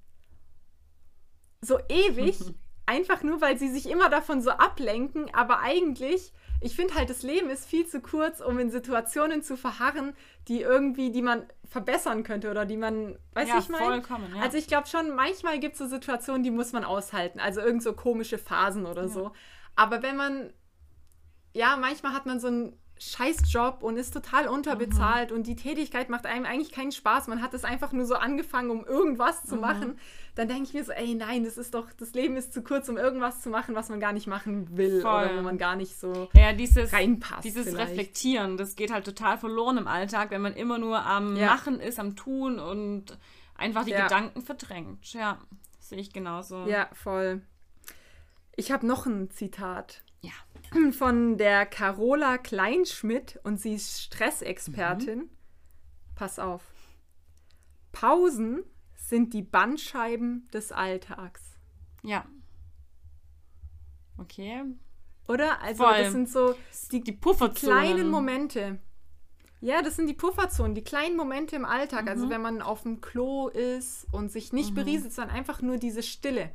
so ewig, einfach nur, weil sie sich immer davon so ablenken, aber eigentlich, ich finde halt, das Leben ist viel zu kurz, um in Situationen zu verharren, die irgendwie, die man verbessern könnte oder die man, weißt Ja, ich meine? vollkommen, ja. Also ich glaube schon, manchmal gibt es so Situationen, die muss man aushalten, also irgend so komische Phasen oder so. Aber wenn man, ja, manchmal hat man so einen Scheißjob und ist total unterbezahlt und die Tätigkeit macht einem eigentlich keinen Spaß. Man hat es einfach nur so angefangen, um irgendwas Mhm. zu machen. Dann denke ich mir so, ey, nein, das ist doch, das Leben ist zu kurz, um irgendwas zu machen, was man gar nicht machen will Voll. oder wo man gar nicht so Ja, dieses, reinpasst. dieses vielleicht. Reflektieren, das geht halt total verloren im Alltag, wenn man immer nur am Ja. Machen ist, am Tun und einfach die Ja. Gedanken verdrängt. Ja, sehe ich genauso. Ja, voll. Ich habe noch ein Zitat. Von der Carola Kleinschmidt und sie ist Stressexpertin. Mhm. Pass auf. Pausen sind die Bandscheiben des Alltags. Ja. Okay. Oder? Also Voll. das sind so die, Die kleinen Momente. Ja, das sind die Pufferzonen, die kleinen Momente im Alltag. Mhm. Also wenn man auf dem Klo ist und sich nicht berieselt, sondern einfach nur diese Stille.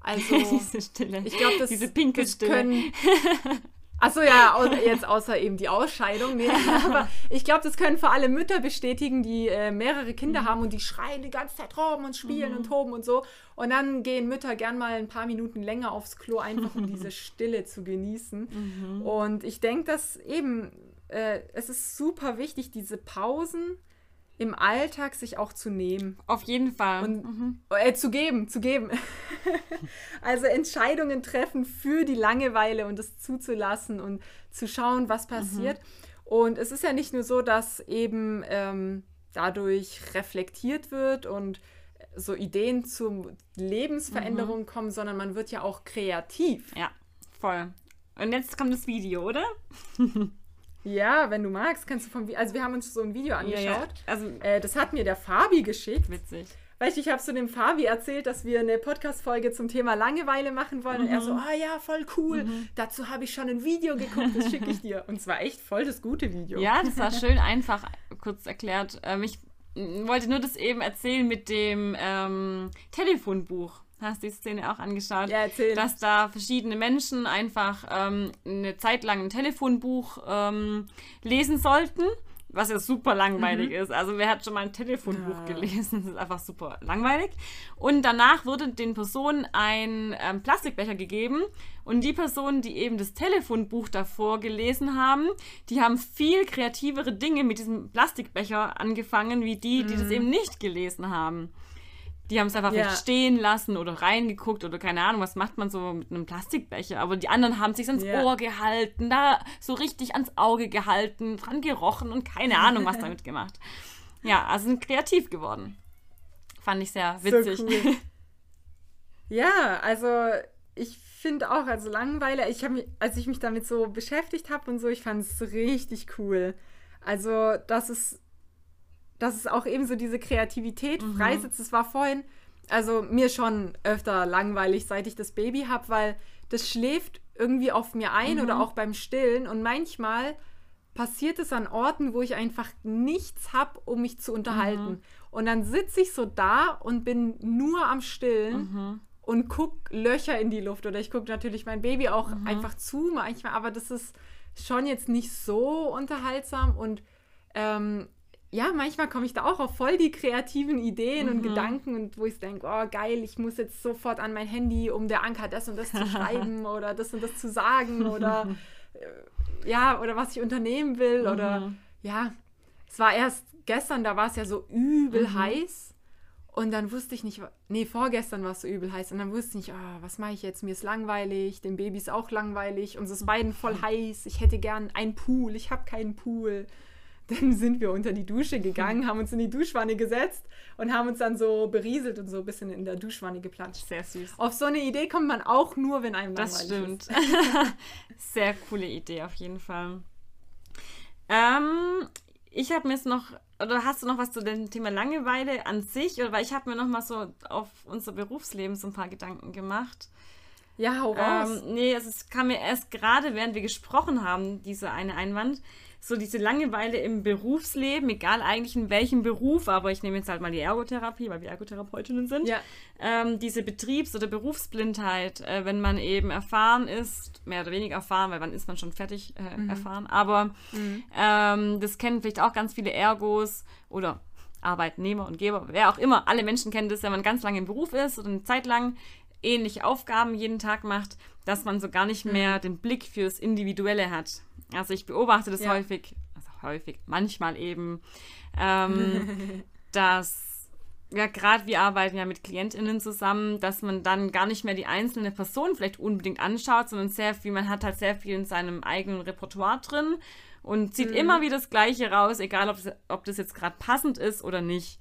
Also Diese Stille. ich glaube, das, Diese pinke das Stille. können. Achso, ja, jetzt außer eben die Ausscheidung. Nee, aber ich glaube, das können vor allem Mütter bestätigen, die äh, mehrere Mhm. Kinder haben und die schreien die ganze Zeit rum und spielen und toben und so. Und dann gehen Mütter gern mal ein paar Minuten länger aufs Klo, einfach um diese Stille zu genießen. Mhm. Und ich denke, dass eben, äh, es ist super wichtig, diese Pausen im Alltag sich auch zu nehmen. Auf jeden Fall. Und äh, zu geben, zu geben. also Entscheidungen treffen für die Langeweile und es zuzulassen und zu schauen, was passiert. Und es ist ja nicht nur so, dass eben ähm, dadurch reflektiert wird und so Ideen zur Lebensveränderung kommen, sondern man wird ja auch kreativ. ja, voll. Und jetzt kommt das Video, oder? Ja, wenn du magst, kannst du vom Vi Also wir haben uns so ein Video angeschaut. Also, Äh, das hat mir der Fabi geschickt. witzig. Weißt du, ich habe so dem Fabi erzählt, dass wir eine Podcast-Folge zum Thema Langeweile machen wollen. Und er Mhm. so, ah ja, voll cool. Dazu habe ich schon ein Video geguckt, das schicke ich dir. Und es war echt voll das gute Video. Ja, das war schön einfach kurz erklärt. Ähm, ich wollte nur das eben erzählen mit dem ähm, Telefonbuch. Hast du die Szene auch angeschaut? Ja, erzähl. Dass da verschiedene Menschen einfach ähm, eine Zeit lang ein Telefonbuch ähm, lesen sollten, was ja super langweilig ist. Also wer hat schon mal ein Telefonbuch Mhm. Ja. gelesen? Das ist einfach super langweilig. Und danach wurde den Personen ein ähm, Plastikbecher gegeben und die Personen, die eben das Telefonbuch davor gelesen haben, die haben viel kreativere Dinge mit diesem Plastikbecher angefangen, wie die, die das eben nicht gelesen haben. Die haben es einfach. Ja. stehen lassen oder reingeguckt oder keine Ahnung, was macht man so mit einem Plastikbecher. Aber die anderen haben sich ans Ja. Ohr gehalten, da so richtig ans Auge gehalten, dran gerochen und keine Ahnung, was damit gemacht. Ja, also sind kreativ geworden. Fand ich sehr witzig. So cool. ja, also ich finde auch, also Langeweile, ich habe als ich mich damit so beschäftigt habe und so, ich fand es richtig cool. Also, dass es, dass es auch eben so diese Kreativität Mhm. freisetzt. Es war vorhin, also mir schon öfter langweilig, seit ich das Baby habe, weil das schläft irgendwie auf mir ein Mhm. oder auch beim Stillen und manchmal passiert es an Orten, wo ich einfach nichts habe, um mich zu unterhalten. Mhm. Und dann sitze ich so da und bin nur am Stillen Mhm. und guck Löcher in die Luft. Oder ich gucke natürlich mein Baby auch Mhm. einfach zu manchmal, aber das ist schon jetzt nicht so unterhaltsam. Und ähm, ja, manchmal komme ich da auch auf voll die kreativen Ideen Mhm. und Gedanken und wo ich denke, oh geil, ich muss jetzt sofort an mein Handy, um der Anker das und das zu schreiben oder das und das zu sagen oder äh, ja, oder was ich unternehmen will oder Mhm. ja, es war erst gestern, da war es ja so übel Mhm. heiß und dann wusste ich nicht, nee, vorgestern war es so übel heiß und dann wusste ich nicht, ah, was mache ich jetzt, mir ist langweilig, dem Baby ist auch langweilig, uns ist beiden voll heiß, ich hätte gern einen Pool, ich habe keinen Pool. Dann sind wir unter die Dusche gegangen, haben uns in die Duschwanne gesetzt und haben uns dann so berieselt und so ein bisschen in der Duschwanne geplanscht. Sehr süß. Auf so eine Idee kommt man auch nur, wenn einem Das stimmt. ist. Sehr coole Idee auf jeden Fall. Ähm, ich habe mir jetzt noch, oder hast du noch was zu dem Thema Langeweile an sich? Oder weil ich habe mir noch mal so auf unser Berufsleben so ein paar Gedanken gemacht. Ja, hau raus. Ähm, nee, es kam mir erst gerade, während wir gesprochen haben, dieser eine Einwand, so diese Langeweile im Berufsleben, egal eigentlich in welchem Beruf, aber ich nehme jetzt halt mal die Ergotherapie, weil wir Ergotherapeutinnen sind. Ja. Ähm, diese Betriebs- oder Berufsblindheit, äh, wenn man eben erfahren ist, mehr oder weniger erfahren, weil wann ist man schon fertig äh, erfahren, aber ähm, das kennen vielleicht auch ganz viele Ergos oder Arbeitnehmer und Geber, wer auch immer, alle Menschen kennen das, wenn man ganz lange im Beruf ist oder eine Zeit lang ähnliche Aufgaben jeden Tag macht, dass man so gar nicht mehr den Blick fürs Individuelle hat. Also ich beobachte das Ja. häufig, also häufig, manchmal eben, ähm, dass ja, gerade wir arbeiten ja mit KlientInnen zusammen, dass man dann gar nicht mehr die einzelne Person vielleicht unbedingt anschaut, sondern sehr viel, man hat halt sehr viel in seinem eigenen Repertoire drin und zieht immer wieder das Gleiche raus, egal ob, das- ob das jetzt gerade passend ist oder nicht.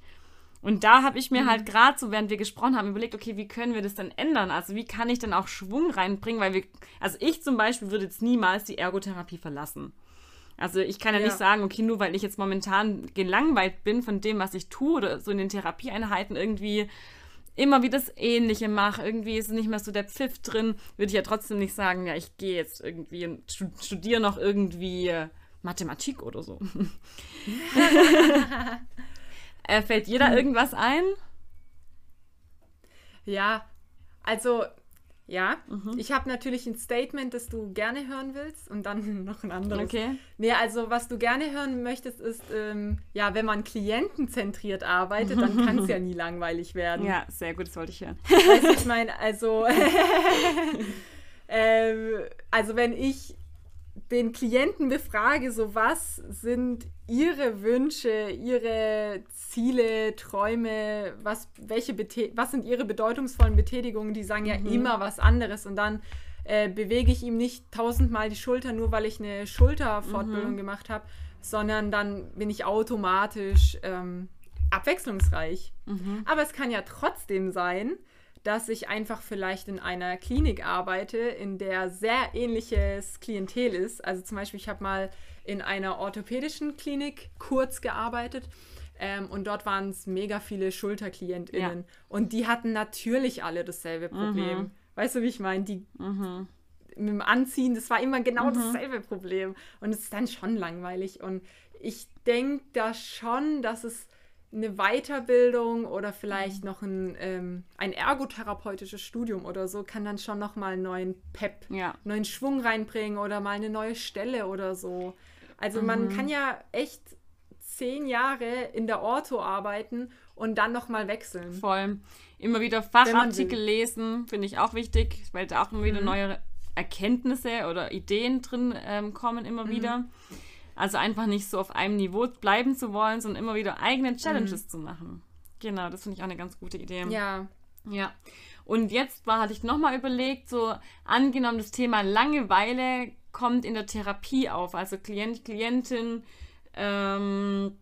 Und da habe ich mir halt gerade so, während wir gesprochen haben, überlegt, okay, wie können wir das denn ändern? Also wie kann ich denn auch Schwung reinbringen? Weil wir, also ich zum Beispiel würde jetzt niemals die Ergotherapie verlassen. Also ich kann ja, Ja. nicht sagen, okay, nur weil ich jetzt momentan gelangweilt bin von dem, was ich tue oder so in den Therapieeinheiten irgendwie immer wieder das Ähnliche mache, irgendwie ist nicht mehr so der Pfiff drin, würde ich ja trotzdem nicht sagen, ja, ich gehe jetzt irgendwie und stu- studiere noch irgendwie Mathematik oder so. äh, fällt dir da irgendwas ein? Ja, also ja, Mhm. ich habe natürlich ein Statement, das du gerne hören willst und dann noch ein anderes. Okay. Nee, also was du gerne hören möchtest, ist, ähm, ja, wenn man klientenzentriert arbeitet, dann kann es ja nie langweilig werden. Ja, sehr gut, das wollte ich hören. Weißt ich meine, also, ähm, also wenn ich den Klienten befrage, so was sind ihre Wünsche, ihre Ziele, Träume, was, welche Bete was sind ihre bedeutungsvollen Betätigungen, die sagen ja immer was anderes. Und dann äh, bewege ich ihm nicht tausendmal die Schulter, nur weil ich eine Schulterfortbildung gemacht habe, sondern dann bin ich automatisch ähm, abwechslungsreich. Aber es kann ja trotzdem sein, dass ich einfach vielleicht in einer Klinik arbeite, in der sehr ähnliches Klientel ist. Also zum Beispiel, ich habe mal in einer orthopädischen Klinik kurz gearbeitet ähm, und dort waren es mega viele SchulterklientInnen. Ja. Und die hatten natürlich alle dasselbe Problem. Weißt du, wie ich meine? Die mit dem Anziehen, das war immer genau dasselbe Problem. Und es ist dann schon langweilig. Und ich denke da schon, dass es eine Weiterbildung oder vielleicht noch ein, ähm, ein ergotherapeutisches Studium oder so kann dann schon noch mal einen neuen Pep, Ja. neuen Schwung reinbringen oder mal eine neue Stelle oder so. Also man kann ja echt zehn Jahre in der Ortho arbeiten und dann noch mal wechseln. Voll. Immer wieder Fachartikel lesen, finde ich auch wichtig, weil da auch immer wieder neue Erkenntnisse oder Ideen drin ähm, kommen immer wieder. Also einfach nicht so auf einem Niveau bleiben zu wollen, sondern immer wieder eigene Challenges zu machen. Genau, das finde ich auch eine ganz gute Idee. Ja, Ja. Und jetzt war, hatte ich nochmal überlegt, so angenommen, das Thema Langeweile kommt in der Therapie auf. Also Klient, Klientin ähm,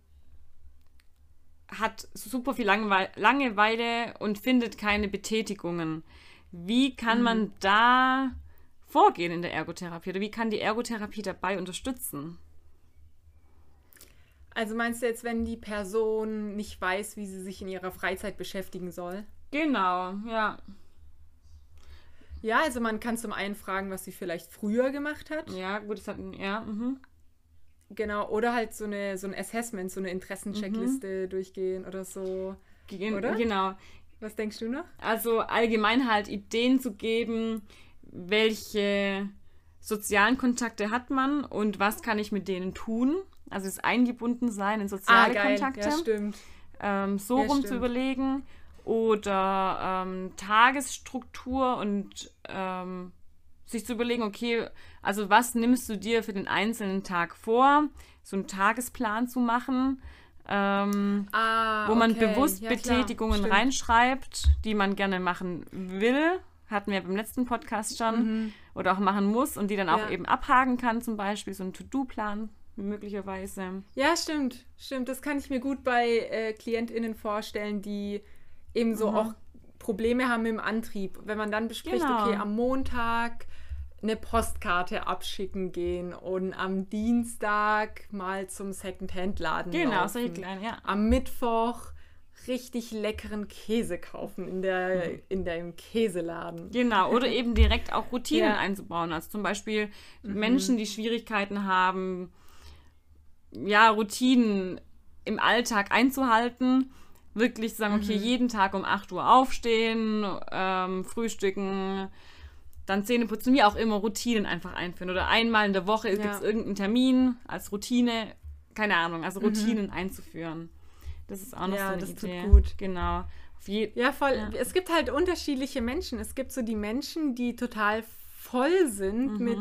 hat super viel Langeweile, Langeweile und findet keine Betätigungen. Wie kann man da vorgehen in der Ergotherapie? Oder wie kann die Ergotherapie dabei unterstützen? Also meinst du jetzt, wenn die Person nicht weiß, wie sie sich in ihrer Freizeit beschäftigen soll? Genau, ja. Ja, also man kann zum einen fragen, was sie vielleicht früher gemacht hat. Ja, gut, das hat, ja, mhm. Genau, oder halt so eine so ein Assessment, so eine Interessencheckliste durchgehen oder so. Gen Oder? Genau. Was denkst du noch? Also allgemein halt Ideen zu geben, welche sozialen Kontakte hat man und was kann ich mit denen tun. Also das Eingebundensein in soziale Kontakte. Ah, Ja, stimmt. ähm, so Ja, rum stimmt. zu überlegen. Oder ähm, Tagesstruktur und ähm, sich zu überlegen, okay, also was nimmst du dir für den einzelnen Tag vor, so einen Tagesplan zu machen. Ähm, Ah, wo man okay. bewusst Ja, klar, Betätigungen stimmt. reinschreibt, die man gerne machen will. Hatten wir beim letzten Podcast schon. Oder auch machen muss und die dann auch Mhm. Ja. eben abhaken kann, zum Beispiel so ein To-Do-Plan möglicherweise. Ja, stimmt, stimmt. Das kann ich mir gut bei äh, KlientInnen vorstellen, die eben so auch Probleme haben im Antrieb. Wenn man dann bespricht, Genau. okay, am Montag eine Postkarte abschicken gehen und am Dienstag mal zum Secondhand-Laden Genau, laufen. solche kleinen, ja. Am Mittwoch richtig leckeren Käse kaufen in der, Mhm. in dem Käseladen. Genau, oder eben direkt auch Routinen Ja. Mhm. einzubauen. Also zum Beispiel Menschen, die Schwierigkeiten haben, ja, Routinen im Alltag einzuhalten. Wirklich sagen, okay, Mhm. jeden Tag um 8 Uhr aufstehen, ähm, frühstücken, dann Zähne putzen, wie auch immer, Routinen einfach einführen. Oder einmal in der Woche Ja. gibt es irgendeinen Termin als Routine, keine Ahnung, also Routinen einzuführen. Das ist auch noch Mhm. Ja, so eine das tut Idee. gut. Genau. Ja, voll. Ja. Es gibt halt unterschiedliche Menschen. Es gibt so die Menschen, die total voll sind Mhm. mit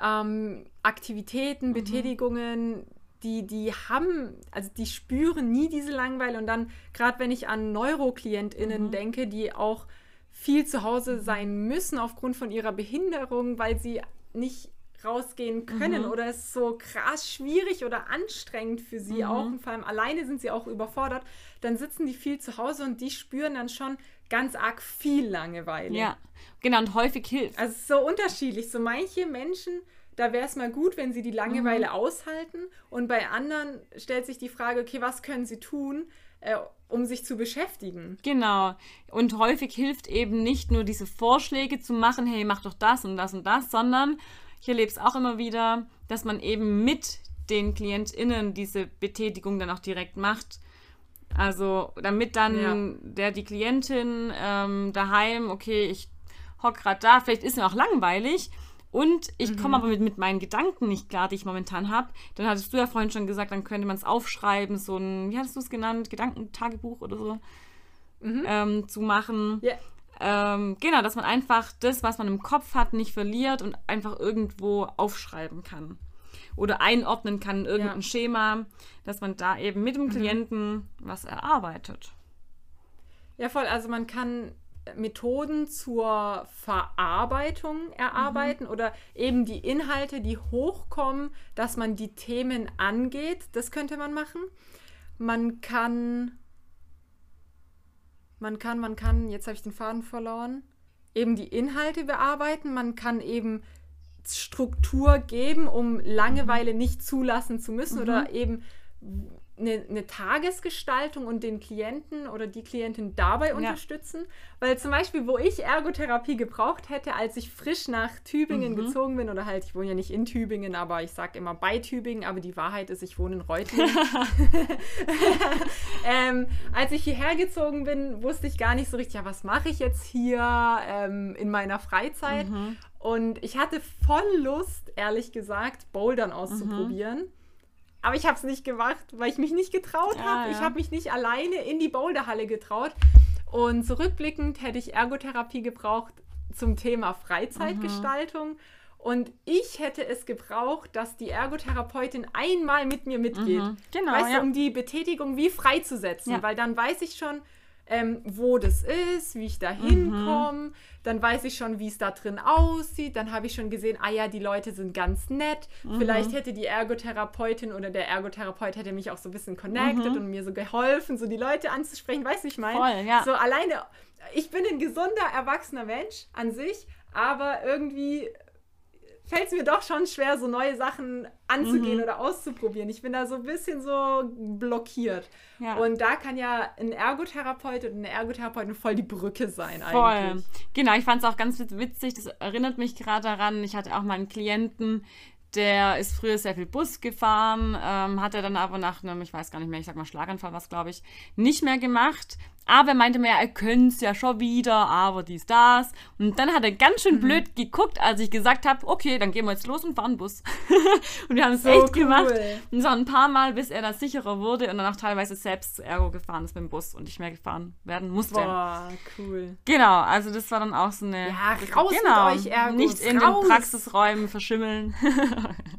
ähm, Aktivitäten, Betätigungen, die, die haben, also die spüren nie diese Langeweile. Und dann, gerade wenn ich an NeuroklientInnen Mhm. denke, die auch viel zu Hause sein müssen aufgrund von ihrer Behinderung, weil sie nicht rausgehen können Mhm. oder es so krass schwierig oder anstrengend für Mhm. sie auch und vor allem alleine sind sie auch überfordert, dann sitzen die viel zu Hause und die spüren dann schon ganz arg viel Langeweile. Ja, genau, und häufig hilft. Also es ist so unterschiedlich. So manche Menschen, da wäre es mal gut, wenn sie die Langeweile Mhm. aushalten und bei anderen stellt sich die Frage, okay, was können sie tun, äh, um sich zu beschäftigen? Genau. Und häufig hilft eben nicht nur diese Vorschläge zu machen, hey, mach doch das und das und das, sondern ich erlebe es auch immer wieder, dass man eben mit den KlientInnen diese Betätigung dann auch direkt macht. Also damit dann Ja. der, die Klientin ähm, daheim, okay, ich hock gerade da, vielleicht ist mir auch langweilig und ich komme aber mit, mit meinen Gedanken nicht klar, die ich momentan habe. Dann hattest du ja vorhin schon gesagt, dann könnte man es aufschreiben, so ein, wie hattest du es genannt, Gedankentagebuch oder so ähm, zu machen. Ja. Ähm, genau, dass man einfach das, was man im Kopf hat, nicht verliert und einfach irgendwo aufschreiben kann. Oder einordnen kann in irgendein Ja. Mhm. Schema, dass man da eben mit dem Klienten was erarbeitet. Ja, voll. Also man kann Methoden zur Verarbeitung erarbeiten oder eben die Inhalte, die hochkommen, dass man die Themen angeht. Das könnte man machen. Man kann, man kann, man kann, jetzt habe ich den Faden verloren, eben die Inhalte bearbeiten. Man kann eben Struktur geben, um Langeweile nicht zulassen zu müssen oder eben eine, eine Tagesgestaltung und den Klienten oder die Klientin dabei unterstützen. Weil zum Beispiel, wo ich Ergotherapie gebraucht hätte, als ich frisch nach Tübingen gezogen bin, oder halt, ich wohne ja nicht in Tübingen, aber ich sage immer bei Tübingen, aber die Wahrheit ist, ich wohne in Reutlingen. ähm, als ich hierher gezogen bin, wusste ich gar nicht so richtig, ja, was mache ich jetzt hier ähm, in meiner Freizeit? Und ich hatte voll Lust, ehrlich gesagt, Bouldern auszuprobieren. Aber ich habe es nicht gemacht, weil ich mich nicht getraut Ja, habe. Ich ja. habe mich nicht alleine in die Boulderhalle getraut. Und zurückblickend hätte ich Ergotherapie gebraucht zum Thema Freizeitgestaltung. Und ich hätte es gebraucht, dass die Ergotherapeutin einmal mit mir mitgeht. Mhm. Genau, weißt ja. du, um die Betätigung wie freizusetzen. Ja. Weil dann weiß ich schon, ähm, wo das ist, wie ich da Mhm. hinkomme. Dann weiß ich schon, wie es da drin aussieht. Dann habe ich schon gesehen, ah ja, die Leute sind ganz nett. Mhm. Vielleicht hätte die Ergotherapeutin oder der Ergotherapeut hätte mich auch so ein bisschen connected und mir so geholfen, so die Leute anzusprechen. Weißt du, ich meine? Mhm. Voll, ja. So alleine, ich bin ein gesunder, erwachsener Mensch an sich, aber irgendwie fällt es mir doch schon schwer, so neue Sachen anzugehen Mhm. oder auszuprobieren. Ich bin da so ein bisschen so blockiert. Ja. Und da kann ja ein Ergotherapeut oder eine Ergotherapeutin voll die Brücke sein Voll. eigentlich. Genau, ich fand es auch ganz witz- witzig. Das erinnert mich gerade daran. Ich hatte auch mal einen Klienten, der ist früher sehr viel Bus gefahren, ähm, hat er dann aber nach einem, ich weiß gar nicht mehr, ich sag mal Schlaganfall was, glaube ich, nicht mehr gemacht. Aber er meinte mir, er könnte es ja schon wieder, aber dies, das. Und dann hat er ganz schön blöd geguckt, als ich gesagt habe, okay, dann gehen wir jetzt los und fahren Bus. und wir haben es So echt cool. gemacht. Und so ein paar Mal, bis er da sicherer wurde und dann auch teilweise selbst zu Ergo gefahren ist mit dem Bus und nicht mehr gefahren werden musste. Boah, cool. Genau, also das war dann auch so eine. Ja, raus mit genau, euch, Ergos, Nicht in raus. den Praxisräumen verschimmeln.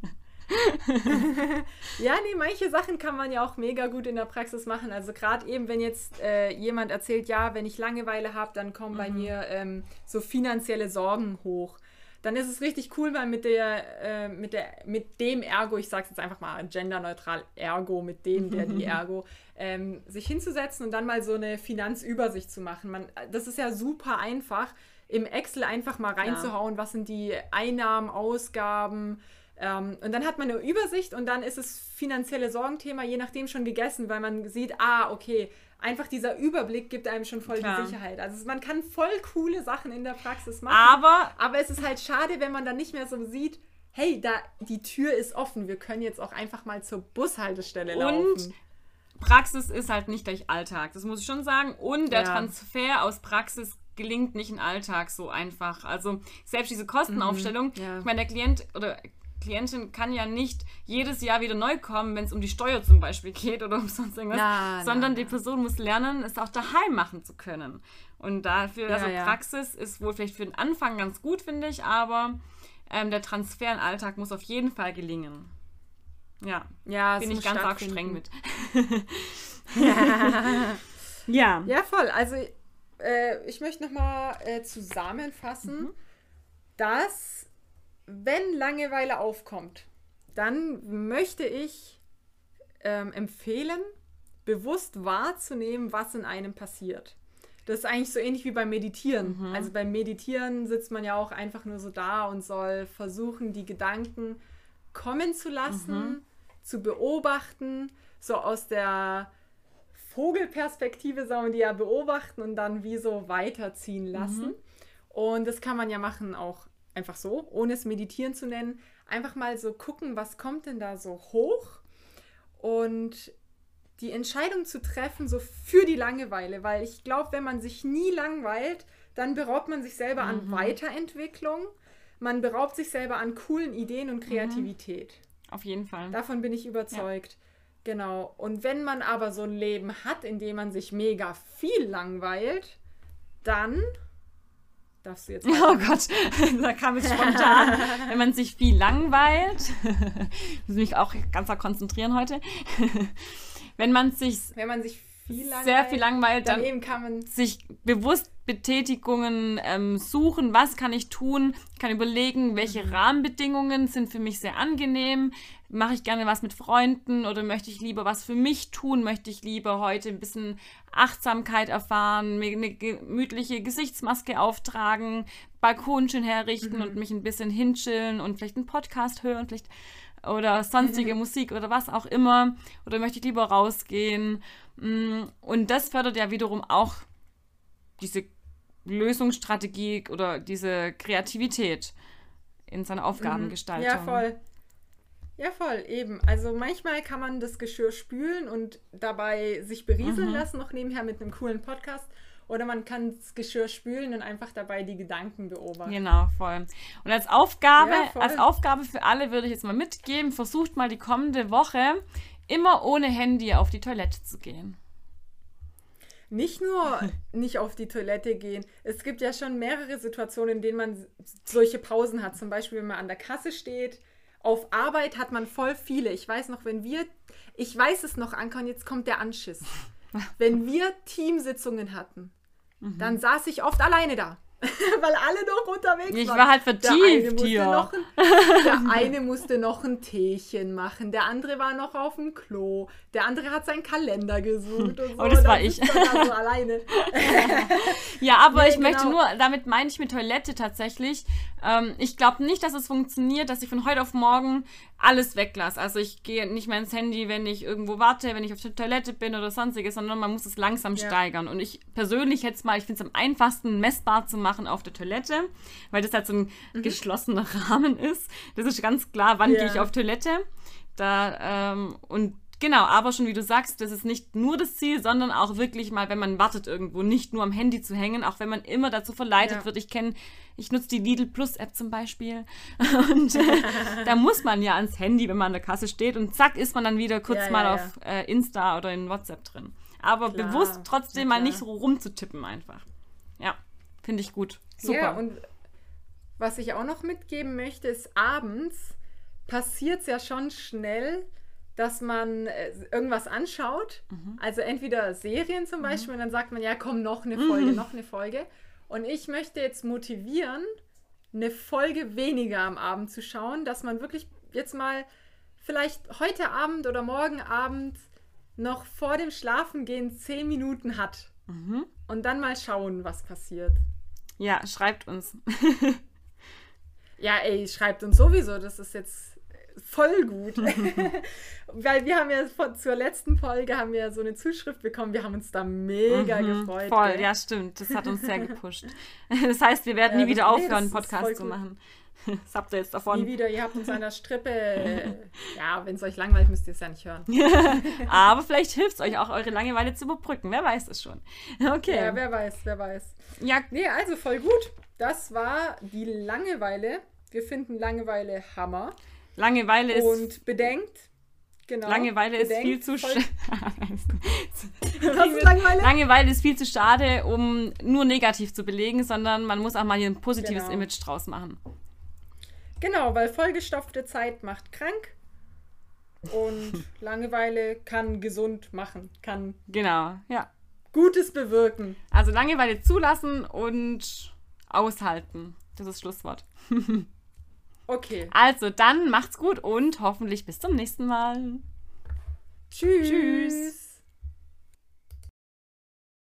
Ja, nee, manche Sachen kann man ja auch mega gut in der Praxis machen. Also gerade eben, wenn jetzt äh, jemand erzählt, ja, wenn ich Langeweile habe, dann kommen bei mir ähm, so finanzielle Sorgen hoch. Dann ist es richtig cool, mal mit der, äh, mit der, mit dem Ergo, ich sage jetzt einfach mal genderneutral Ergo, mit dem, der die Ergo, ähm, sich hinzusetzen und dann mal so eine Finanzübersicht zu machen. Man, das ist ja super einfach, im Excel einfach mal reinzuhauen, was sind die Einnahmen, Ausgaben, ähm, und dann hat man eine Übersicht und dann ist es finanzielle Sorgenthema je nachdem schon gegessen, weil man sieht, ah, okay, einfach dieser Überblick gibt einem schon voll Klar. die Sicherheit. Also man kann voll coole Sachen in der Praxis machen. Aber Aber es ist halt schade, wenn man dann nicht mehr so sieht, hey, da die Tür ist offen, wir können jetzt auch einfach mal zur Bushaltestelle laufen. Praxis ist halt nicht gleich Alltag, das muss ich schon sagen. Und der Ja. Transfer aus Praxis gelingt nicht in Alltag so einfach. Also selbst diese Kostenaufstellung, Mhm. Ja. ich meine, der Klient oder Klientin kann ja nicht jedes Jahr wieder neu kommen, wenn es um die Steuer zum Beispiel geht oder um sonst irgendwas, Na, na, sondern die na. Person muss lernen, es auch daheim machen zu können. Und dafür, Ja, also ja. Praxis ist wohl vielleicht für den Anfang ganz gut, finde ich, aber ähm, der Transfer in den Alltag muss auf jeden Fall gelingen. Ja, Ja, bin ich ganz arg streng mit. ja. Ja, voll. Also äh, ich möchte nochmal äh, zusammenfassen, dass wenn Langeweile aufkommt, dann möchte ich ähm, empfehlen, bewusst wahrzunehmen, was in einem passiert. Das ist eigentlich so ähnlich wie beim Meditieren. Also beim Meditieren sitzt man ja auch einfach nur so da und soll versuchen, die Gedanken kommen zu lassen, zu beobachten, so aus der Vogelperspektive soll man die ja beobachten und dann wie so weiterziehen lassen. Und das kann man ja machen auch einfach so, ohne es meditieren zu nennen, einfach mal so gucken, was kommt denn da so hoch und die Entscheidung zu treffen, so für die Langeweile, weil ich glaube, wenn man sich nie langweilt, dann beraubt man sich selber an Weiterentwicklung, man beraubt sich selber an coolen Ideen und Kreativität. Auf jeden Fall. Davon bin ich überzeugt. Genau. Und wenn man aber so ein Leben hat, in dem man sich mega viel langweilt, dann darfst du jetzt. Oh Gott, da kam es spontan. Wenn man sich viel langweilt, muss mich auch ganz konzentrieren heute. Wenn man sich Wenn man sich viel langweilt, sehr viel langweilt, dann, dann eben kann man. sich bewusst Betätigungen ähm, suchen, was kann ich tun, ich kann überlegen, welche Rahmenbedingungen sind für mich sehr angenehm, mache ich gerne was mit Freunden oder möchte ich lieber was für mich tun, möchte ich lieber heute ein bisschen Achtsamkeit erfahren, mir eine gemütliche Gesichtsmaske auftragen, Balkon schön herrichten und mich ein bisschen hinchillen und vielleicht einen Podcast hören, vielleicht oder sonstige Musik oder was auch immer. Oder möchte ich lieber rausgehen und das fördert ja wiederum auch diese Lösungsstrategie oder diese Kreativität in seiner Aufgabengestaltung. Ja, voll. Ja, voll, eben. Also manchmal kann man das Geschirr spülen und dabei sich berieseln Mhm. lassen, noch nebenher mit einem coolen Podcast. Oder man kann das Geschirr spülen und einfach dabei die Gedanken beobachten. Genau, voll. Und als Aufgabe, Ja, als Aufgabe für alle würde ich jetzt mal mitgeben, versucht mal die kommende Woche immer ohne Handy auf die Toilette zu gehen. Nicht nur nicht auf die Toilette gehen. Es gibt ja schon mehrere Situationen, in denen man solche Pausen hat. Zum Beispiel, wenn man an der Kasse steht. Auf Arbeit hat man voll viele. Ich weiß noch, wenn wir, ich weiß es noch, Anka, und jetzt kommt der Anschiss. Wenn wir Teamsitzungen hatten, dann saß ich oft alleine da. Weil alle noch unterwegs Ich waren. war halt Der vertieft musste hier. Ein, der eine musste noch ein Teechen machen, der andere war noch auf dem Klo, der andere hat seinen Kalender gesucht und so. Oh, das war ich. sitzt man da so alleine. Ja, aber Nee, ich möchte genau. nur, damit meine ich mit Toilette tatsächlich. Ähm, ich glaube nicht, dass es funktioniert, dass ich von heute auf morgen alles weglasse. Also ich gehe nicht mehr ins Handy, wenn ich irgendwo warte, wenn ich auf der Toilette bin oder sonstiges, sondern man muss es langsam Ja. steigern. Und ich persönlich jetzt mal, ich finde es am einfachsten messbar zu machen auf der Toilette, weil das halt so ein geschlossener Rahmen ist. Das ist ganz klar, wann Ja. gehe ich auf Toilette. Da, ähm, und genau, aber schon wie du sagst, das ist nicht nur das Ziel, sondern auch wirklich mal, wenn man wartet irgendwo, nicht nur am Handy zu hängen, auch wenn man immer dazu verleitet Ja. wird. Ich kenne, ich nutze die Lidl Plus App zum Beispiel. Und äh, da muss man ja ans Handy, wenn man an der Kasse steht und zack, ist man dann wieder kurz Ja, mal ja, auf äh, Insta oder in WhatsApp drin. Aber Klar, bewusst trotzdem mal nicht so rumzutippen einfach. Finde ich gut. Super. Ja, und was ich auch noch mitgeben möchte, ist abends passiert es ja schon schnell, dass man äh, irgendwas anschaut. Mhm. Also entweder Serien zum Beispiel, und dann sagt man, ja, komm, noch eine Folge, Mhm. noch eine Folge. Und ich möchte jetzt motivieren, eine Folge weniger am Abend zu schauen, dass man wirklich jetzt mal vielleicht heute Abend oder morgen Abend noch vor dem Schlafengehen zehn Minuten hat. Mhm. Und dann mal schauen, was passiert. Ja, schreibt uns. Ja, ey, schreibt uns sowieso, das ist jetzt voll gut. Weil wir haben ja von, zur letzten Folge haben wir ja so eine Zuschrift bekommen, wir haben uns da mega gefreut. Mhm. Voll, gell? ja, stimmt. Das hat uns sehr gepusht. Das heißt, wir werden Ja, nie wieder nee, aufhören, Podcast zu gut. Das habt ihr jetzt Nie davon. wieder, ihr habt uns an der Strippe. ja, wenn es euch langweilt, müsst ihr es ja nicht hören. Aber vielleicht hilft es euch auch, eure Langeweile zu überbrücken. Wer weiß es schon. Okay. Ja, wer weiß, wer weiß. Ja, Nee, also voll gut. Das war die Langeweile. Wir finden Langeweile Hammer. Langeweile ist, Und bedenkt, genau. Langeweile ist viel zu schade. Was ist Langeweile? Langeweile ist viel zu schade, um nur negativ zu belegen, sondern man muss auch mal hier ein positives Genau. Image draus machen. Genau, weil vollgestopfte Zeit macht krank und Langeweile kann gesund machen, kann Genau, ja. Gutes bewirken. Also Langeweile zulassen und aushalten. Das ist das Schlusswort. Okay. Also dann macht's gut und hoffentlich bis zum nächsten Mal. Tschüss. Tschüss.